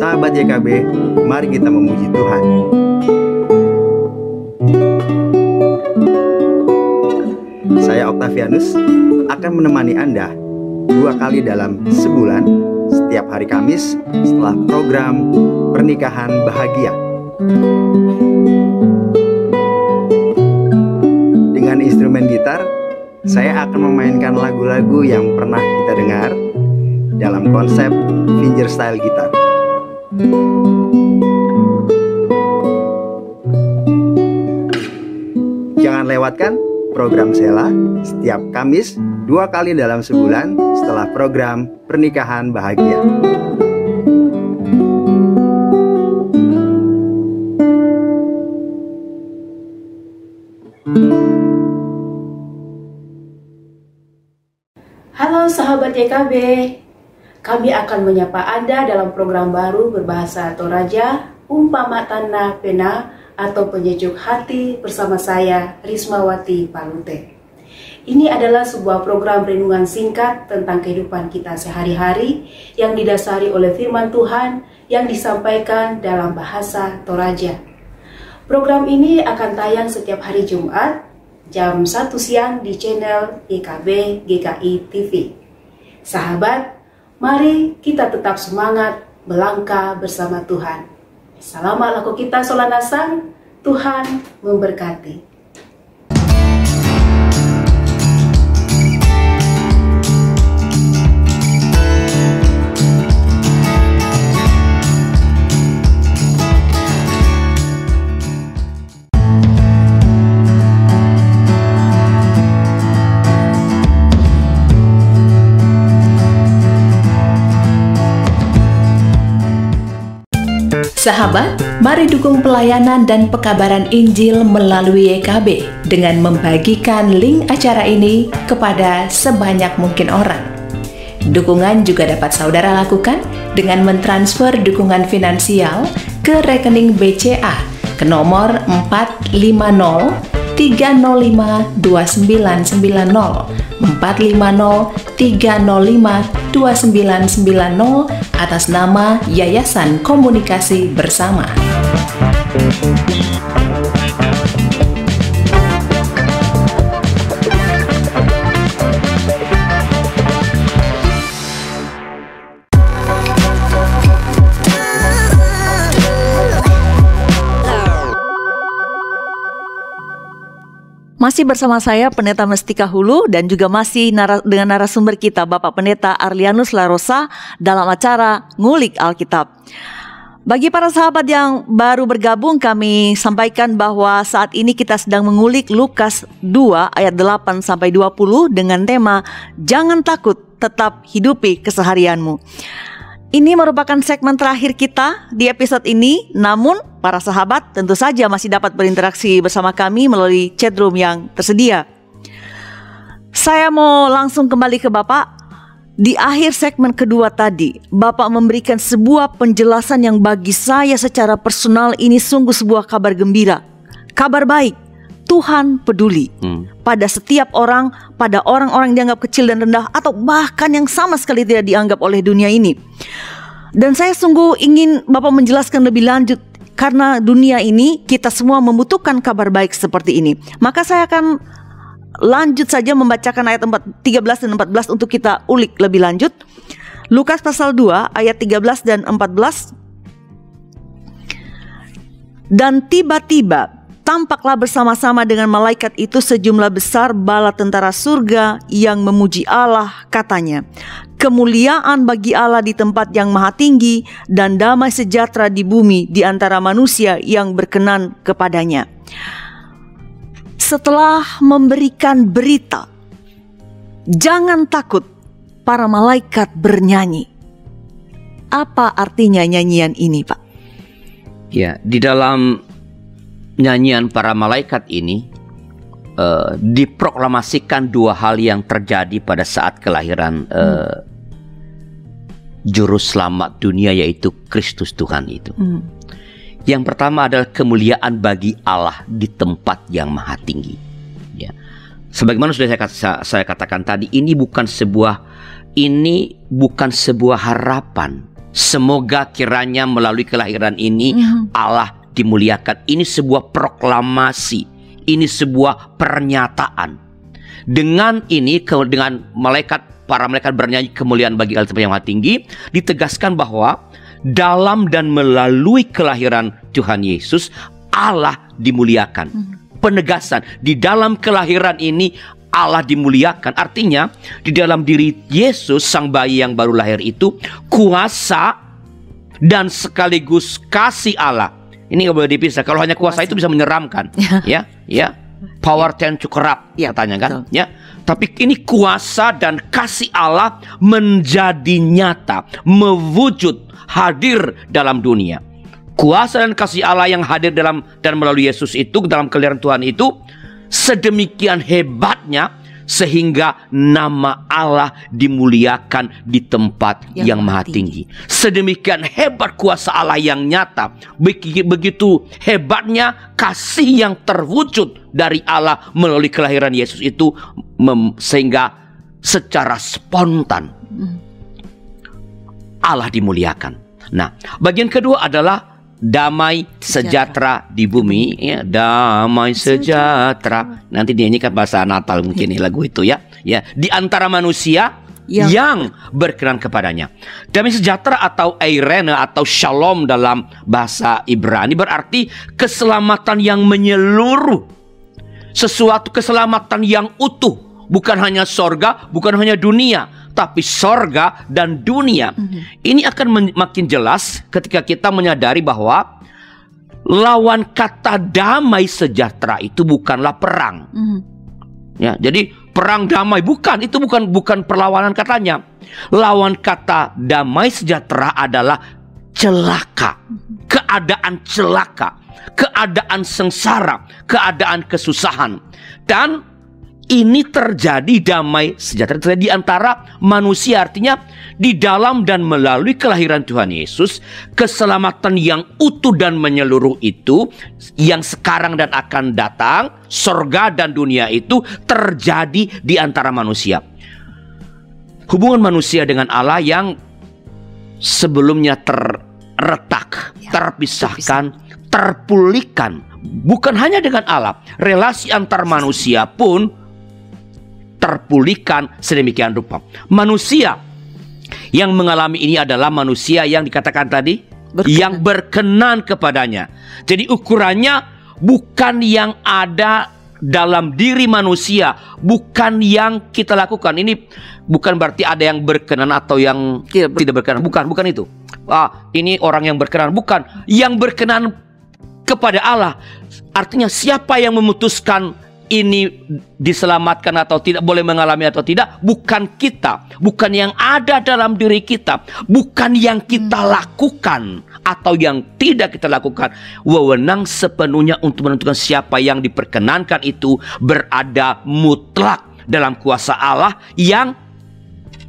Sahabat YKB, mari kita memuji Tuhan. Saya Octavianus akan menemani Anda dua kali dalam sebulan setiap hari Kamis setelah program Pernikahan Bahagia. Dengan instrumen gitar, saya akan memainkan lagu-lagu yang pernah kita dengar dalam konsep fingerstyle gitar. Jangan lewatkan program Sela setiap Kamis dua kali dalam sebulan setelah program Pernikahan Bahagia. Halo sahabat YKB, kami akan menyapa Anda dalam program baru berbahasa Toraja, Umpama Tanah Pena atau Penyejuk Hati bersama saya, Rismawati Palute. Ini adalah sebuah program renungan singkat tentang kehidupan kita sehari-hari yang didasari oleh firman Tuhan yang disampaikan dalam bahasa Toraja. Program ini akan tayang setiap hari Jumat jam 1 siang di channel IKB GKI TV. Sahabat, mari kita tetap semangat melangkah bersama Tuhan. Selamat laku kita solanasang, Tuhan memberkati. Sahabat, mari dukung pelayanan dan pekabaran Injil melalui YKB dengan membagikan link acara ini kepada sebanyak mungkin orang. Dukungan juga dapat saudara lakukan dengan mentransfer dukungan finansial ke rekening BCA ke nomor 450 305 2990 450 305 2990 atas nama Yayasan Komunikasi Bersama. Masih bersama saya Pendeta Mestika Hulu dan juga masih nara- dengan narasumber kita Bapak Pendeta Arlianus Larosa dalam acara Ngulik Alkitab. Bagi para sahabat yang baru bergabung kami sampaikan bahwa saat ini kita sedang mengulik Lukas 2 ayat 8 sampai 20 dengan tema Jangan takut, tetap hidupi keseharianmu. Ini merupakan segmen terakhir kita di episode ini, namun para sahabat tentu saja masih dapat berinteraksi bersama kami melalui chatroom yang tersedia. Saya mau langsung kembali ke Bapak di akhir segmen kedua tadi, Bapak memberikan sebuah penjelasan yang bagi saya secara personal ini sungguh sebuah kabar gembira. Kabar baik, Tuhan peduli hmm. pada setiap orang, pada orang-orang dianggap kecil dan rendah atau bahkan yang sama sekali tidak dianggap oleh dunia ini. Dan saya sungguh ingin Bapak menjelaskan lebih lanjut karena dunia ini kita semua membutuhkan kabar baik seperti ini. Maka saya akan lanjut saja membacakan ayat 4, 13 dan 14 untuk kita ulik lebih lanjut. Lukas pasal 2 ayat 13 dan 14. Dan tiba-tiba tampaklah bersama-sama dengan malaikat itu sejumlah besar bala tentara surga yang memuji Allah katanya. Kemuliaan bagi Allah di tempat yang maha tinggi dan damai sejahtera di bumi di antara manusia yang berkenan kepadanya setelah memberikan berita, jangan takut, para malaikat bernyanyi. Apa artinya nyanyian ini, Pak? Ya, di dalam nyanyian para malaikat ini uh, diproklamasikan dua hal yang terjadi pada saat kelahiran uh, juru selamat dunia yaitu Kristus Tuhan itu. Hmm. Yang pertama adalah kemuliaan bagi Allah di tempat yang maha tinggi. Ya. Sebagaimana sudah saya, saya katakan tadi, ini bukan sebuah ini bukan sebuah harapan. Semoga kiranya melalui kelahiran ini mm. Allah dimuliakan. Ini sebuah proklamasi. Ini sebuah pernyataan. Dengan ini dengan malaikat para malaikat bernyanyi kemuliaan bagi Allah yang maha tinggi ditegaskan bahwa dalam dan melalui kelahiran Tuhan Yesus Allah dimuliakan. Hmm. Penegasan di dalam kelahiran ini Allah dimuliakan. Artinya di dalam diri Yesus sang bayi yang baru lahir itu kuasa dan sekaligus kasih Allah. Ini nggak boleh dipisah. Kalau hanya kuasa, kuasa. itu bisa menyeramkan, ya, ya. Power tend to corrupt, ya, katanya kan, betul. ya. Tapi ini kuasa dan kasih Allah menjadi nyata, mewujud hadir dalam dunia. Kuasa dan kasih Allah yang hadir dalam dan melalui Yesus itu dalam kelahiran Tuhan itu sedemikian hebatnya sehingga nama Allah dimuliakan di tempat yang, yang maha tinggi. Sedemikian hebat kuasa Allah yang nyata, begitu hebatnya kasih yang terwujud dari Allah melalui kelahiran Yesus itu sehingga secara spontan hmm. Allah dimuliakan. Nah, bagian kedua adalah damai sejahtera, di bumi ya. Damai sejahtera. nanti dinyanyikan bahasa Natal mungkin ya. lagu itu ya. Ya di antara manusia yang, yang berkenan kepadanya. Damai sejahtera atau eirene atau shalom dalam bahasa Ibrani berarti keselamatan yang menyeluruh. Sesuatu keselamatan yang utuh. Bukan hanya sorga bukan hanya dunia tapi sorga dan dunia. Mm-hmm. Ini akan makin jelas ketika kita menyadari bahwa lawan kata damai sejahtera itu bukanlah perang. Mm-hmm. Ya, jadi perang damai bukan itu bukan bukan perlawanan katanya. Lawan kata damai sejahtera adalah celaka, mm-hmm. keadaan celaka, keadaan sengsara, keadaan kesusahan. Dan ini terjadi damai sejahtera. Terjadi di antara manusia artinya di dalam dan melalui kelahiran Tuhan Yesus keselamatan yang utuh dan menyeluruh itu yang sekarang dan akan datang sorga dan dunia itu terjadi di antara manusia. Hubungan manusia dengan Allah yang sebelumnya terretak ya, terpisahkan terpulihkan bukan hanya dengan Allah relasi antar manusia pun terpulihkan sedemikian rupa. Manusia yang mengalami ini adalah manusia yang dikatakan tadi berkenan. yang berkenan kepadanya. Jadi ukurannya bukan yang ada dalam diri manusia bukan yang kita lakukan. Ini bukan berarti ada yang berkenan atau yang tidak berkenan. Bukan, bukan itu. Ah, ini orang yang berkenan, bukan. Yang berkenan kepada Allah. Artinya siapa yang memutuskan ini diselamatkan atau tidak boleh mengalami atau tidak bukan kita, bukan yang ada dalam diri kita, bukan yang kita lakukan atau yang tidak kita lakukan. Wewenang sepenuhnya untuk menentukan siapa yang diperkenankan itu berada mutlak dalam kuasa Allah yang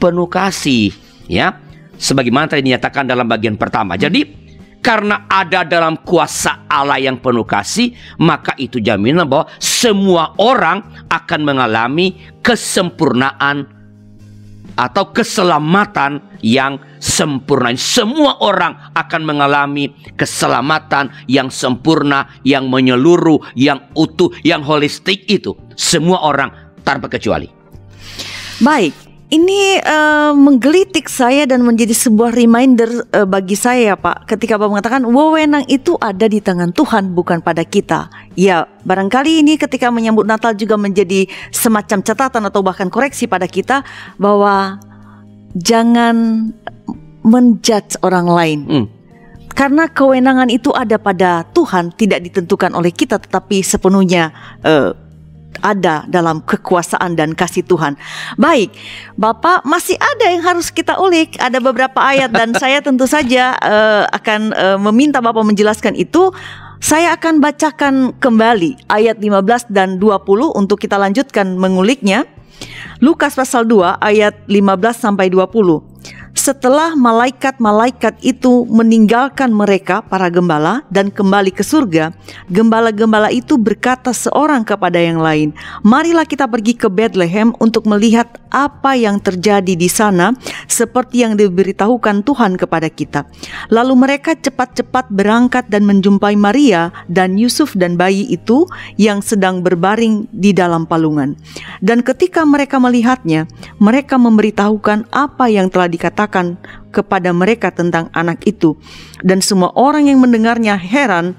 penuh kasih, ya. Sebagaimana tadi dinyatakan dalam bagian pertama. Jadi karena ada dalam kuasa Allah yang penuh kasih, maka itu jaminan bahwa semua orang akan mengalami kesempurnaan atau keselamatan yang sempurna. Semua orang akan mengalami keselamatan yang sempurna, yang menyeluruh, yang utuh, yang holistik itu. Semua orang tanpa kecuali. Baik, ini uh, menggelitik saya dan menjadi sebuah reminder uh, bagi saya Pak ketika Bapak mengatakan wewenang itu ada di tangan Tuhan bukan pada kita. Ya, barangkali ini ketika menyambut Natal juga menjadi semacam catatan atau bahkan koreksi pada kita bahwa jangan menjudge orang lain. Hmm. Karena kewenangan itu ada pada Tuhan, tidak ditentukan oleh kita tetapi sepenuhnya uh, ada dalam kekuasaan dan kasih Tuhan. Baik, Bapak masih ada yang harus kita ulik. Ada beberapa ayat dan saya tentu saja uh, akan uh, meminta Bapak menjelaskan itu. Saya akan bacakan kembali ayat 15 dan 20 untuk kita lanjutkan menguliknya. Lukas pasal 2 ayat 15 sampai 20. Setelah malaikat-malaikat itu meninggalkan mereka, para gembala, dan kembali ke surga, gembala-gembala itu berkata seorang kepada yang lain, "Marilah kita pergi ke Bethlehem untuk melihat apa yang terjadi di sana, seperti yang diberitahukan Tuhan kepada kita." Lalu mereka cepat-cepat berangkat dan menjumpai Maria dan Yusuf dan bayi itu yang sedang berbaring di dalam palungan. Dan ketika mereka melihatnya, mereka memberitahukan apa yang telah dikatakan katakan kepada mereka tentang anak itu, dan semua orang yang mendengarnya heran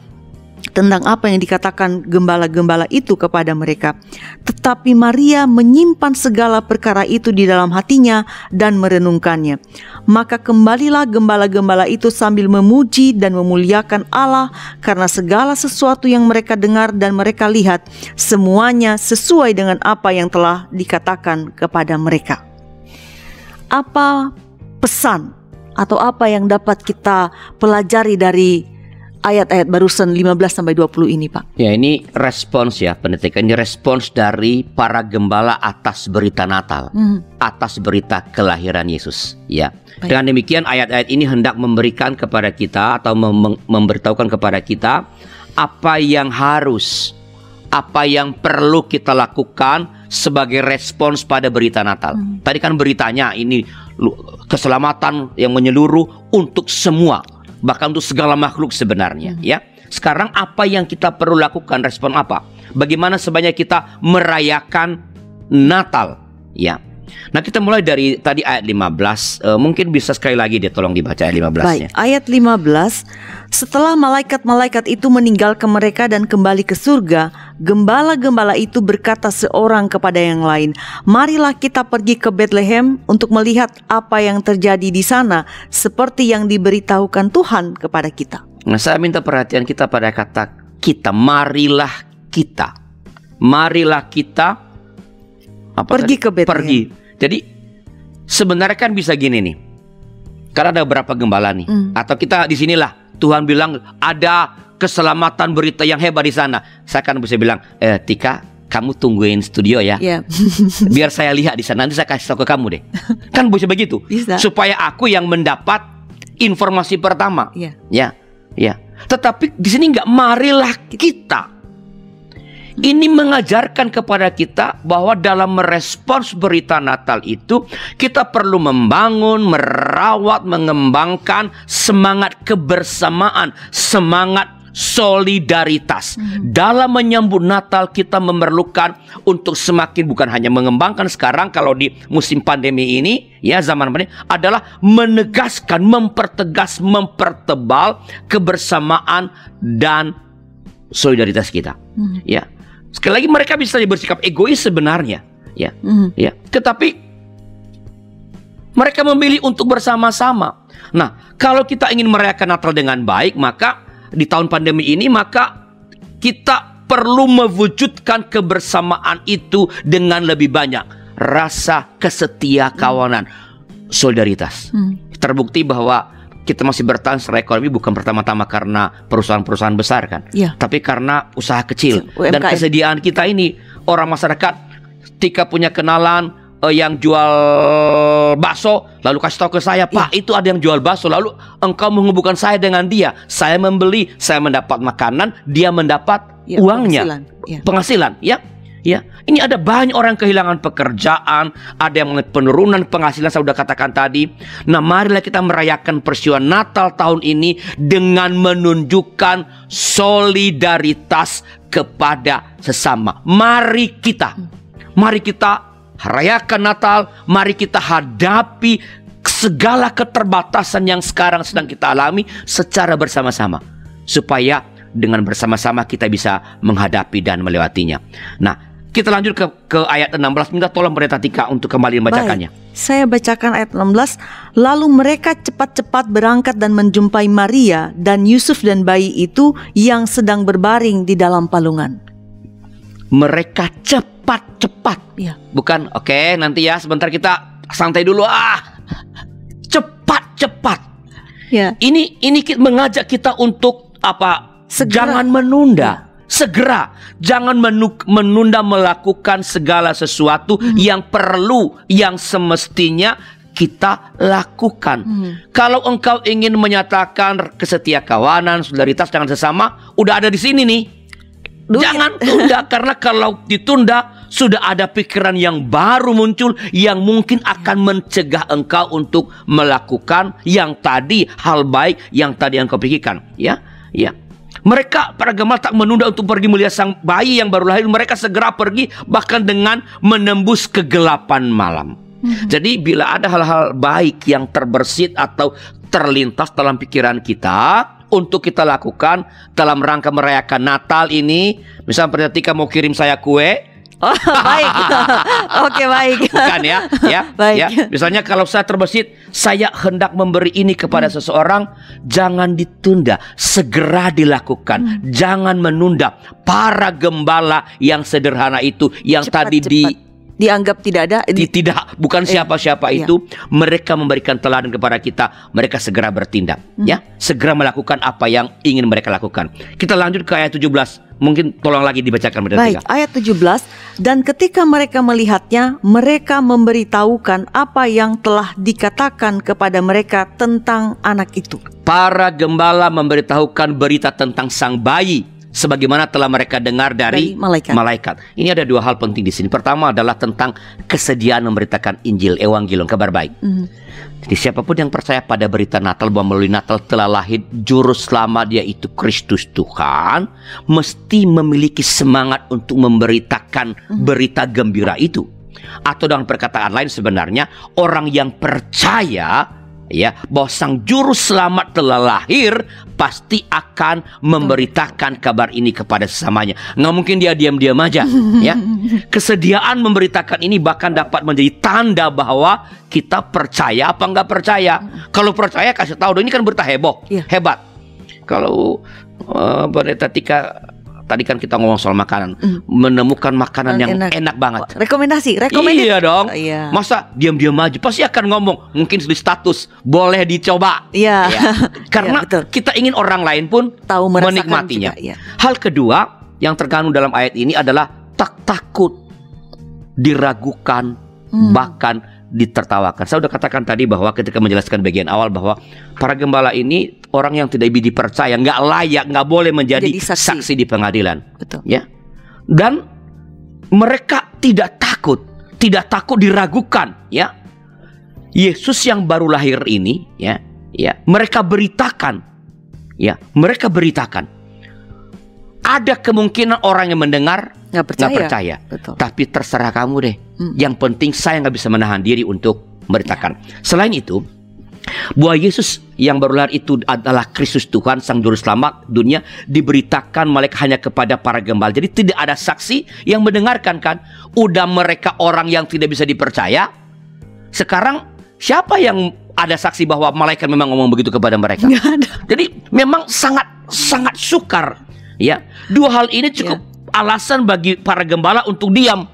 tentang apa yang dikatakan gembala-gembala itu kepada mereka. Tetapi Maria menyimpan segala perkara itu di dalam hatinya dan merenungkannya. Maka kembalilah gembala-gembala itu sambil memuji dan memuliakan Allah karena segala sesuatu yang mereka dengar dan mereka lihat semuanya sesuai dengan apa yang telah dikatakan kepada mereka. Apa pesan atau apa yang dapat kita pelajari dari ayat-ayat barusan 15 sampai 20 ini, Pak? Ya, ini respons ya, pendeta. Ini respons dari para gembala atas berita Natal, hmm. atas berita kelahiran Yesus, ya. Baik. Dengan demikian ayat-ayat ini hendak memberikan kepada kita atau mem memberitahukan kepada kita apa yang harus apa yang perlu kita lakukan sebagai respons pada berita Natal. Hmm. Tadi kan beritanya ini keselamatan yang menyeluruh untuk semua, bahkan untuk segala makhluk sebenarnya, hmm. ya. Sekarang apa yang kita perlu lakukan? Respon apa? Bagaimana sebanyak kita merayakan Natal, ya? Nah kita mulai dari tadi ayat 15 uh, eh, Mungkin bisa sekali lagi dia tolong dibaca ayat 15 Baik, ayat 15 Setelah malaikat-malaikat itu meninggalkan mereka dan kembali ke surga Gembala-gembala itu berkata seorang kepada yang lain Marilah kita pergi ke Bethlehem untuk melihat apa yang terjadi di sana Seperti yang diberitahukan Tuhan kepada kita. Nah saya minta perhatian kita pada kata kita Marilah kita. Marilah kita apa pergi tadi? ke Bethlehem. Pergi. Jadi sebenarnya kan bisa gini nih. Karena ada beberapa gembala nih. Mm. Atau kita di sinilah Tuhan bilang ada keselamatan berita yang hebat di sana. Saya kan bisa bilang, eh Tika, kamu tungguin studio ya. Yeah. Biar saya lihat di sana nanti saya kasih tahu ke kamu deh. Kan bisa begitu. Bisa. Supaya aku yang mendapat informasi pertama. Yeah. Ya. Ya. Tetapi di sini nggak marilah kita ini mengajarkan kepada kita bahwa dalam merespons berita Natal itu kita perlu membangun, merawat, mengembangkan semangat kebersamaan, semangat solidaritas. Hmm. Dalam menyambut Natal kita memerlukan untuk semakin bukan hanya mengembangkan sekarang kalau di musim pandemi ini ya zaman ini adalah menegaskan, mempertegas, mempertebal kebersamaan dan solidaritas kita. Hmm. Ya Sekali lagi mereka bisa bersikap egois sebenarnya, ya. Mhm. Ya, tetapi mereka memilih untuk bersama-sama. Nah, kalau kita ingin merayakan Natal dengan baik, maka di tahun pandemi ini maka kita perlu mewujudkan kebersamaan itu dengan lebih banyak rasa kesetia kawanan, solidaritas. Hmm. Terbukti bahwa kita masih bertahan secara ekonomi bukan pertama-tama karena perusahaan-perusahaan besar kan, Iya. tapi karena usaha kecil dan UMKM. kesediaan kita ini orang masyarakat ketika punya kenalan eh, yang jual bakso lalu kasih tahu ke saya pak itu ada yang jual bakso lalu engkau menghubungkan saya dengan dia saya membeli saya mendapat makanan dia mendapat Ya, uangnya penghasilan. Ya. penghasilan ya ya ini ada banyak orang kehilangan pekerjaan ada yang mengalami penurunan penghasilan saya sudah katakan tadi nah marilah kita merayakan peristiwa Natal tahun ini dengan menunjukkan solidaritas kepada sesama mari kita mari kita rayakan Natal mari kita hadapi segala keterbatasan yang sekarang sedang kita alami secara bersama-sama supaya dengan bersama-sama kita bisa menghadapi dan melewatinya. Nah, kita lanjut ke, ke ayat 16. Minta tolong Pendeta Tika untuk kembali membacakannya. Baik, saya bacakan ayat 16. Lalu mereka cepat-cepat berangkat dan menjumpai Maria dan Yusuf dan bayi itu yang sedang berbaring di dalam palungan. Mereka cepat-cepat. Ya. Bukan, oke nanti ya sebentar kita santai dulu. Ah, cepat-cepat. Ya. Ini ini mengajak kita untuk apa? Segera. Jangan menunda. Segera, jangan menu- menunda melakukan segala sesuatu yang perlu, yang semestinya kita lakukan. Kalau engkau ingin menyatakan kesetia kawanan, solidaritas dengan sesama, udah ada di sini nih. Do it. Jangan tunda karena kalau ditunda sudah ada pikiran yang baru muncul yang mungkin akan mencegah engkau untuk melakukan yang tadi hal baik yang tadi engkau pikirkan, ya. Ya. Mereka para gembala tak menunda untuk pergi melihat sang bayi yang baru lahir. Mereka segera pergi bahkan dengan menembus kegelapan malam. Jadi bila ada hal-hal baik yang terbersit atau terlintas dalam pikiran kita untuk kita lakukan dalam rangka merayakan Natal ini, misalnya ketika mau kirim saya kue, Oh, baik. Oke, baik. bukan ya, ya, Baik. ya. Misalnya kalau saya terbesit, saya hendak memberi ini kepada Hmm. seseorang, jangan ditunda, segera dilakukan, Hmm. jangan menunda. Para gembala yang sederhana itu, yang tadi di Cepat-cepat. Dianggap tidak ada. di- tidak bukan siapa-siapa iya. itu mereka memberikan teladan kepada kita mereka segera bertindak Hmm. ya segera melakukan apa yang ingin mereka lakukan kita lanjut ke ayat 17 mungkin tolong lagi dibacakan Brother Baik, Tika. ayat 17 dan ketika mereka melihatnya, mereka memberitahukan apa yang telah dikatakan kepada mereka tentang anak itu. para gembala memberitahukan berita tentang sang bayi sebagaimana telah mereka dengar dari, Dari malaikat. Ini ada dua hal penting di sini. Pertama adalah tentang kesediaan memberitakan Injil, Evangelium, kabar baik. Mhm. Jadi siapa pun yang percaya pada berita Natal bahwa melalui Natal telah lahir juru selamat yaitu Kristus Tuhan, mesti memiliki semangat untuk memberitakan berita gembira itu. Atau dengan perkataan lain sebenarnya orang yang percaya ya bahwa sang juru selamat telah lahir pasti akan memberitakan kabar ini kepada sesamanya. Nggak mungkin dia diam-diam aja ya. Kesediaan memberitakan ini bahkan dapat menjadi tanda bahwa kita percaya apa nggak percaya. Kalau percaya kasih tahu "Duh, ini kan berita heboh, Iya. hebat. Kalau uh, Pendeta Tika tadi kan kita ngomong soal makanan, menemukan makanan yang Enak. enak, banget. Rekomendasi, rekomendasi. Iya dong. Oh, iya. Masa diam-diam aja pasti akan ngomong, mungkin di status boleh dicoba. Iya. Ya. Karena betul. kita ingin orang lain pun Tahu menikmatinya. juga, iya. Hal kedua yang terkandung dalam ayat ini adalah tak takut, diragukan, Hmm. bahkan ditertawakan. Saya sudah katakan tadi bahwa ketika menjelaskan bagian awal bahwa para gembala ini orang yang tidak dipercaya, nggak layak, nggak boleh menjadi Jadi saksi. saksi di pengadilan Betul. ya. Dan mereka tidak takut, tidak takut diragukan, ya. Yesus yang baru lahir ini, ya, ya, mereka beritakan, ya, mereka beritakan. Ada kemungkinan orang yang mendengar Nggak percaya. nggak percaya, Betul. tapi terserah kamu deh. Hmm. Yang penting saya nggak bisa menahan diri untuk memberitakan. Selain itu, Bahwa Yesus yang baru lahir itu adalah Kristus Tuhan Sang Juru Selamat dunia diberitakan mereka hanya kepada para gembala. Jadi tidak ada saksi yang mendengarkan kan. Udah mereka orang yang tidak bisa dipercaya. Sekarang siapa yang ada saksi bahwa malaikat memang ngomong begitu kepada mereka? Jadi memang sangat sangat sukar ya. Dua hal ini cukup alasan bagi para gembala untuk diam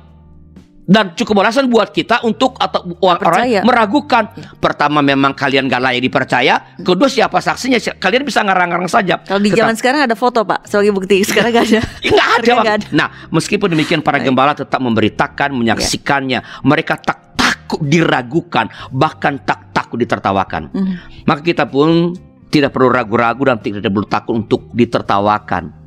dan cukup alasan buat kita untuk atau orang Percaya. meragukan. Pertama memang kalian gak layak dipercaya. Kedua siapa saksinya? Si- Kalian bisa ngarang-ngarang saja. Kalau di zaman sekarang ada foto pak sebagai bukti. Sekarang nggak ada. Ya, nggak ada, nggak ada. Nah, meskipun demikian para gembala tetap memberitakan, menyaksikannya. Mereka tak takut diragukan, bahkan tak takut ditertawakan. Mhm. Maka kita pun tidak perlu ragu-ragu dan tidak perlu takut untuk ditertawakan.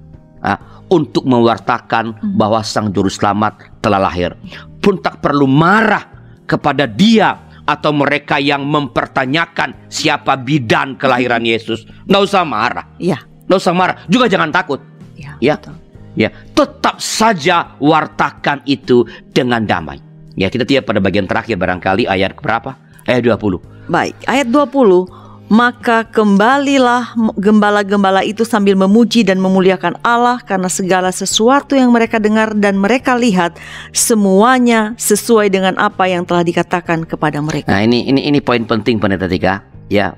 Untuk mewartakan bahwa Sang Juru Selamat telah lahir. Pun tak perlu marah kepada dia atau mereka yang mempertanyakan siapa bidan kelahiran Yesus. Nggak usah marah. Iya. Nggak usah marah. Juga jangan takut. Iya. Ya. betul. Ya, tetap saja wartakan itu dengan damai. Ya, kita tiap pada bagian terakhir barangkali ayat berapa? Ayat 20. Baik, ayat 20 maka kembalilah gembala-gembala itu sambil memuji dan memuliakan Allah karena segala sesuatu yang mereka dengar dan mereka lihat semuanya sesuai dengan apa yang telah dikatakan kepada mereka. Nah, ini ini ini poin penting pendeta tiga. Ya,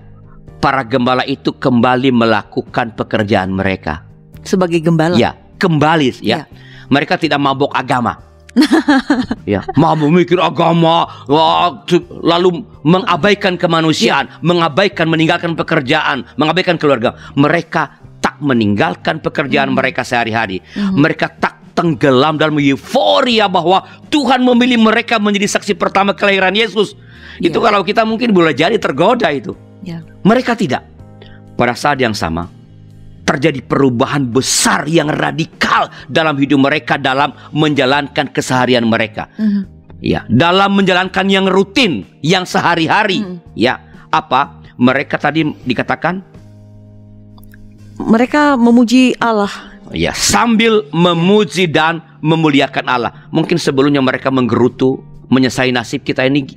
para gembala itu kembali melakukan pekerjaan mereka. Sebagai gembala. Ya, kembali Ya. ya. Mereka tidak mabok agama. ya, mau memikir agama, lalu mengabaikan kemanusiaan, mengabaikan meninggalkan pekerjaan, mengabaikan keluarga. Mereka tak meninggalkan pekerjaan mereka sehari-hari. Mereka tak tenggelam dalam euforia bahwa Tuhan memilih mereka menjadi saksi pertama kelahiran Yesus. Itu Ya. kalau kita mungkin boleh jadi tergoda itu. Ya. Mereka tidak. Pada saat yang sama terjadi perubahan besar yang radikal dalam hidup mereka dalam menjalankan keseharian mereka. Mhm. Ya, dalam menjalankan yang rutin, yang sehari-hari. Ya, apa? Mereka tadi dikatakan Mereka memuji Allah. ya sambil memuji dan memuliakan Allah. Mungkin sebelumnya mereka menggerutu, menyesai nasib kita ini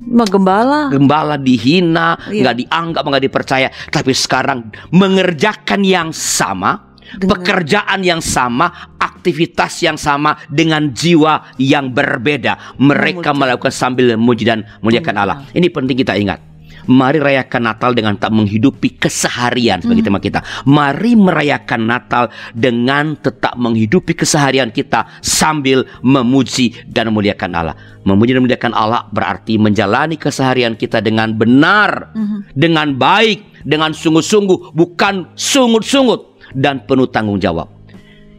Gembala. gembala dihina, Iya. nggak dianggap, nggak dipercaya. Tapi sekarang mengerjakan yang sama, Dengan- pekerjaan yang sama, aktivitas yang sama dengan jiwa yang berbeda. Mereka Memuji. melakukan sambil memuji dan memuliakan Allah. Ini penting kita ingat. Mari rayakan Natal dengan tak menghidupi keseharian sebagai tema kita. Mari merayakan Natal dengan tetap menghidupi keseharian kita sambil memuji dan memuliakan Allah. Memuji dan memuliakan Allah berarti menjalani keseharian kita dengan benar, dengan baik, dengan sungguh-sungguh, bukan sungut-sungut dan penuh tanggung jawab.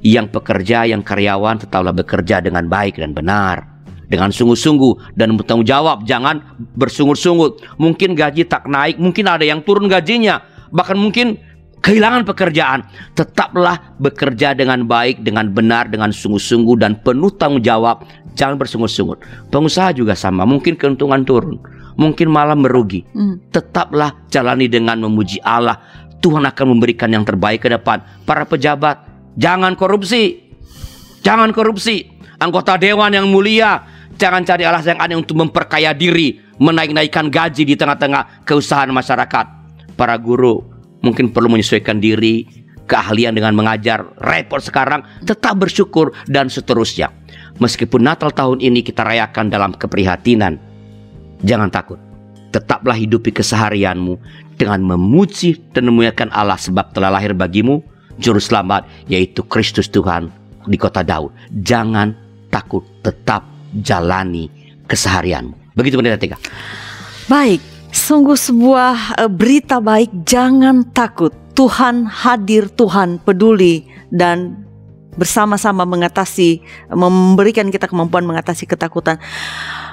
Yang pekerja, yang karyawan tetaplah bekerja dengan baik dan benar. Dengan sungguh-sungguh dan bertanggung jawab. Jangan bersungut-sungut. Mungkin gaji tak naik, mungkin ada yang turun gajinya. Bahkan mungkin kehilangan pekerjaan. Tetaplah bekerja dengan baik, dengan benar, dengan sungguh-sungguh dan penuh tanggung jawab. Jangan bersungut-sungut. Pengusaha juga sama. Mungkin keuntungan turun. Mungkin malah merugi. Hmm. Tetaplah jalani dengan memuji Allah. Tuhan akan memberikan yang terbaik ke depan. Para pejabat, jangan korupsi. Jangan korupsi. Anggota dewan yang mulia, jangan cari alasan yang aneh untuk memperkaya diri, menaik-naikkan gaji di tengah-tengah keusahaan masyarakat. Para guru mungkin perlu menyesuaikan diri, keahlian dengan mengajar, repot sekarang, tetap bersyukur dan seterusnya. Meskipun Natal tahun ini kita rayakan dalam keprihatinan, jangan takut. Tetaplah hidupi keseharianmu dengan memuji dan memuliakan Allah sebab telah lahir bagimu juru selamat yaitu Kristus Tuhan di kota Daud. Jangan takut, tetap jalani keseharianmu. Begitu pendeta Tika. Baik, sungguh sebuah eh, berita baik. Jangan takut. Tuhan hadir, Tuhan peduli dan bersama-sama mengatasi, memberikan kita kemampuan mengatasi ketakutan.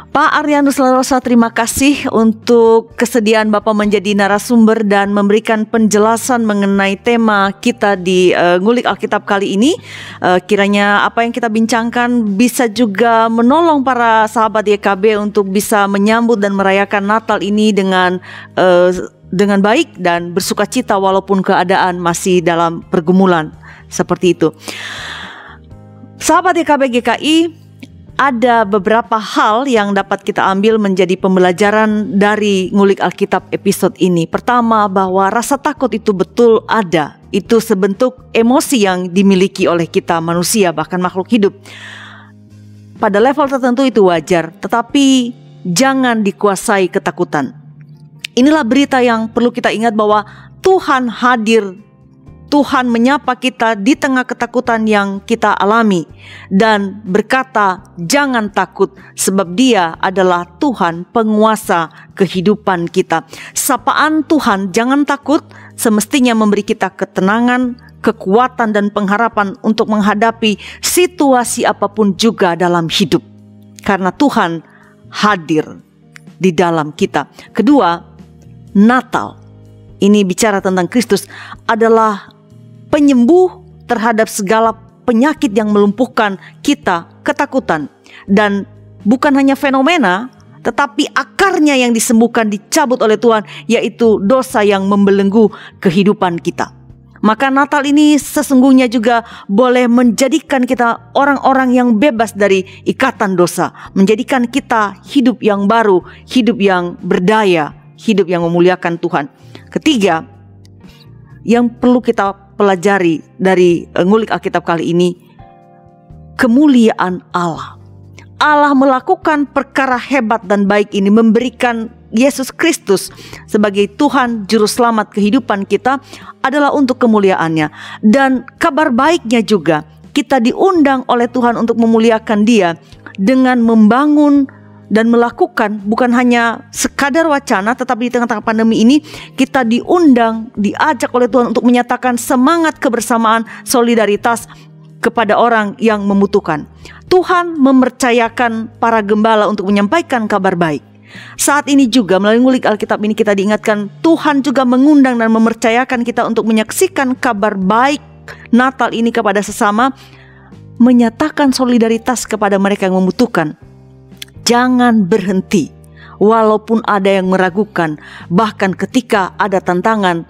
Pak Arianus Larosa, terima kasih untuk kesediaan Bapak menjadi narasumber dan memberikan penjelasan mengenai tema kita di eh, Ngulik Alkitab kali ini. Eh, kiranya apa yang kita bincangkan bisa juga menolong para sahabat YKB untuk bisa menyambut dan merayakan Natal ini dengan eh, dengan baik dan bersuka cita walaupun keadaan masih dalam pergumulan seperti itu. Sahabat YKB GKI, ada beberapa hal yang dapat kita ambil menjadi pembelajaran dari ngulik Alkitab episode ini. Pertama, bahwa rasa takut itu betul ada. Itu sebentuk emosi yang dimiliki oleh kita manusia bahkan makhluk hidup. Pada level tertentu itu wajar, tetapi jangan dikuasai ketakutan. Inilah berita yang perlu kita ingat bahwa Tuhan hadir Tuhan menyapa kita di tengah ketakutan yang kita alami dan berkata, "Jangan takut, sebab Dia adalah Tuhan, penguasa kehidupan kita." Sapaan Tuhan, "Jangan takut," semestinya memberi kita ketenangan, kekuatan, dan pengharapan untuk menghadapi situasi apa pun juga dalam hidup, karena Tuhan hadir di dalam kita. Kedua, Natal ini bicara tentang Kristus adalah penyembuh terhadap segala penyakit yang melumpuhkan kita, ketakutan. Dan bukan hanya fenomena, tetapi akarnya yang disembuhkan dicabut oleh Tuhan, yaitu dosa yang membelenggu kehidupan kita. Maka Natal ini sesungguhnya juga boleh menjadikan kita orang-orang yang bebas dari ikatan dosa, menjadikan kita hidup yang baru, hidup yang berdaya, hidup yang memuliakan Tuhan. Ketiga, yang perlu kita pelajari dari uh, ngulik Alkitab kali ini kemuliaan Allah. Allah melakukan perkara hebat dan baik ini memberikan Yesus Kristus sebagai Tuhan juru selamat kehidupan kita adalah untuk kemuliaannya dan kabar baiknya juga kita diundang oleh Tuhan untuk memuliakan Dia dengan membangun dan melakukan bukan hanya sekadar wacana tetapi di tengah-tengah pandemi ini kita diundang diajak oleh Tuhan untuk menyatakan semangat kebersamaan solidaritas kepada orang yang membutuhkan. Tuhan mempercayakan para gembala untuk menyampaikan kabar baik. Saat ini juga melalui ngulik Alkitab ini kita diingatkan Tuhan juga mengundang dan mempercayakan kita untuk menyaksikan kabar baik Natal ini kepada sesama menyatakan solidaritas kepada mereka yang membutuhkan jangan berhenti. Walaupun ada yang meragukan, bahkan ketika ada tantangan,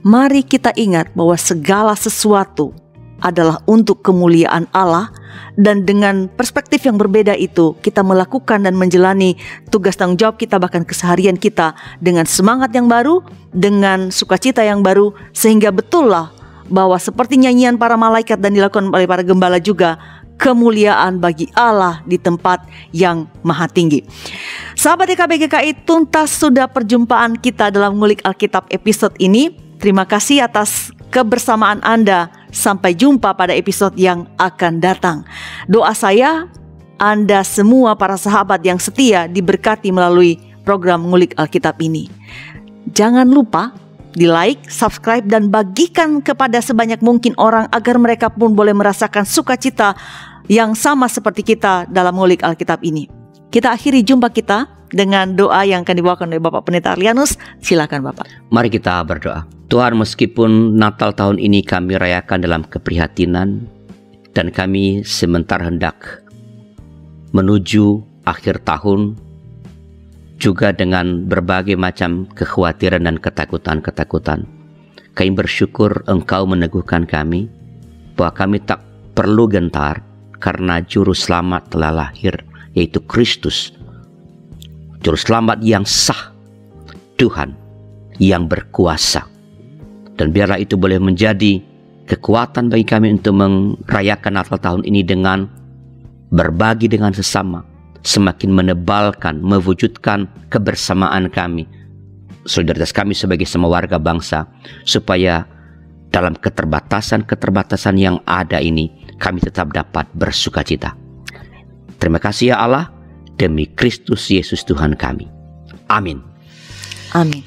mari kita ingat bahwa segala sesuatu adalah untuk kemuliaan Allah dan dengan perspektif yang berbeda itu kita melakukan dan menjalani tugas tanggung jawab kita bahkan keseharian kita dengan semangat yang baru, dengan sukacita yang baru sehingga betullah bahwa seperti nyanyian para malaikat dan dilakukan oleh para gembala juga kemuliaan bagi Allah di tempat yang maha tinggi. Sahabat DKB GKI, tuntas sudah perjumpaan kita dalam ngulik Alkitab episode ini. Terima kasih atas kebersamaan Anda. Sampai jumpa pada episode yang akan datang. Doa saya, Anda semua para sahabat yang setia diberkati melalui program ngulik Alkitab ini. Jangan lupa di like, subscribe, dan bagikan kepada sebanyak mungkin orang agar mereka pun boleh merasakan sukacita yang sama seperti kita dalam ngulik Alkitab ini. Kita akhiri jumpa kita dengan doa yang akan dibawakan oleh Bapak Pendeta Arlianus. Silakan Bapak. Mari kita berdoa. Tuhan meskipun Natal tahun ini kami rayakan dalam keprihatinan dan kami sementara hendak menuju akhir tahun juga dengan berbagai macam kekhawatiran dan ketakutan-ketakutan. Kami bersyukur Engkau meneguhkan kami bahwa kami tak perlu gentar karena juru selamat telah lahir yaitu Kristus. Juru selamat yang sah, Tuhan yang berkuasa. Dan biarlah itu boleh menjadi kekuatan bagi kami untuk merayakan Natal tahun ini dengan berbagi dengan sesama, semakin menebalkan, mewujudkan kebersamaan kami, solidaritas kami sebagai semua warga bangsa, supaya dalam keterbatasan-keterbatasan yang ada ini, kami tetap dapat bersuka cita. Terima kasih ya Allah, demi Kristus Yesus Tuhan kami. Amin. Amin.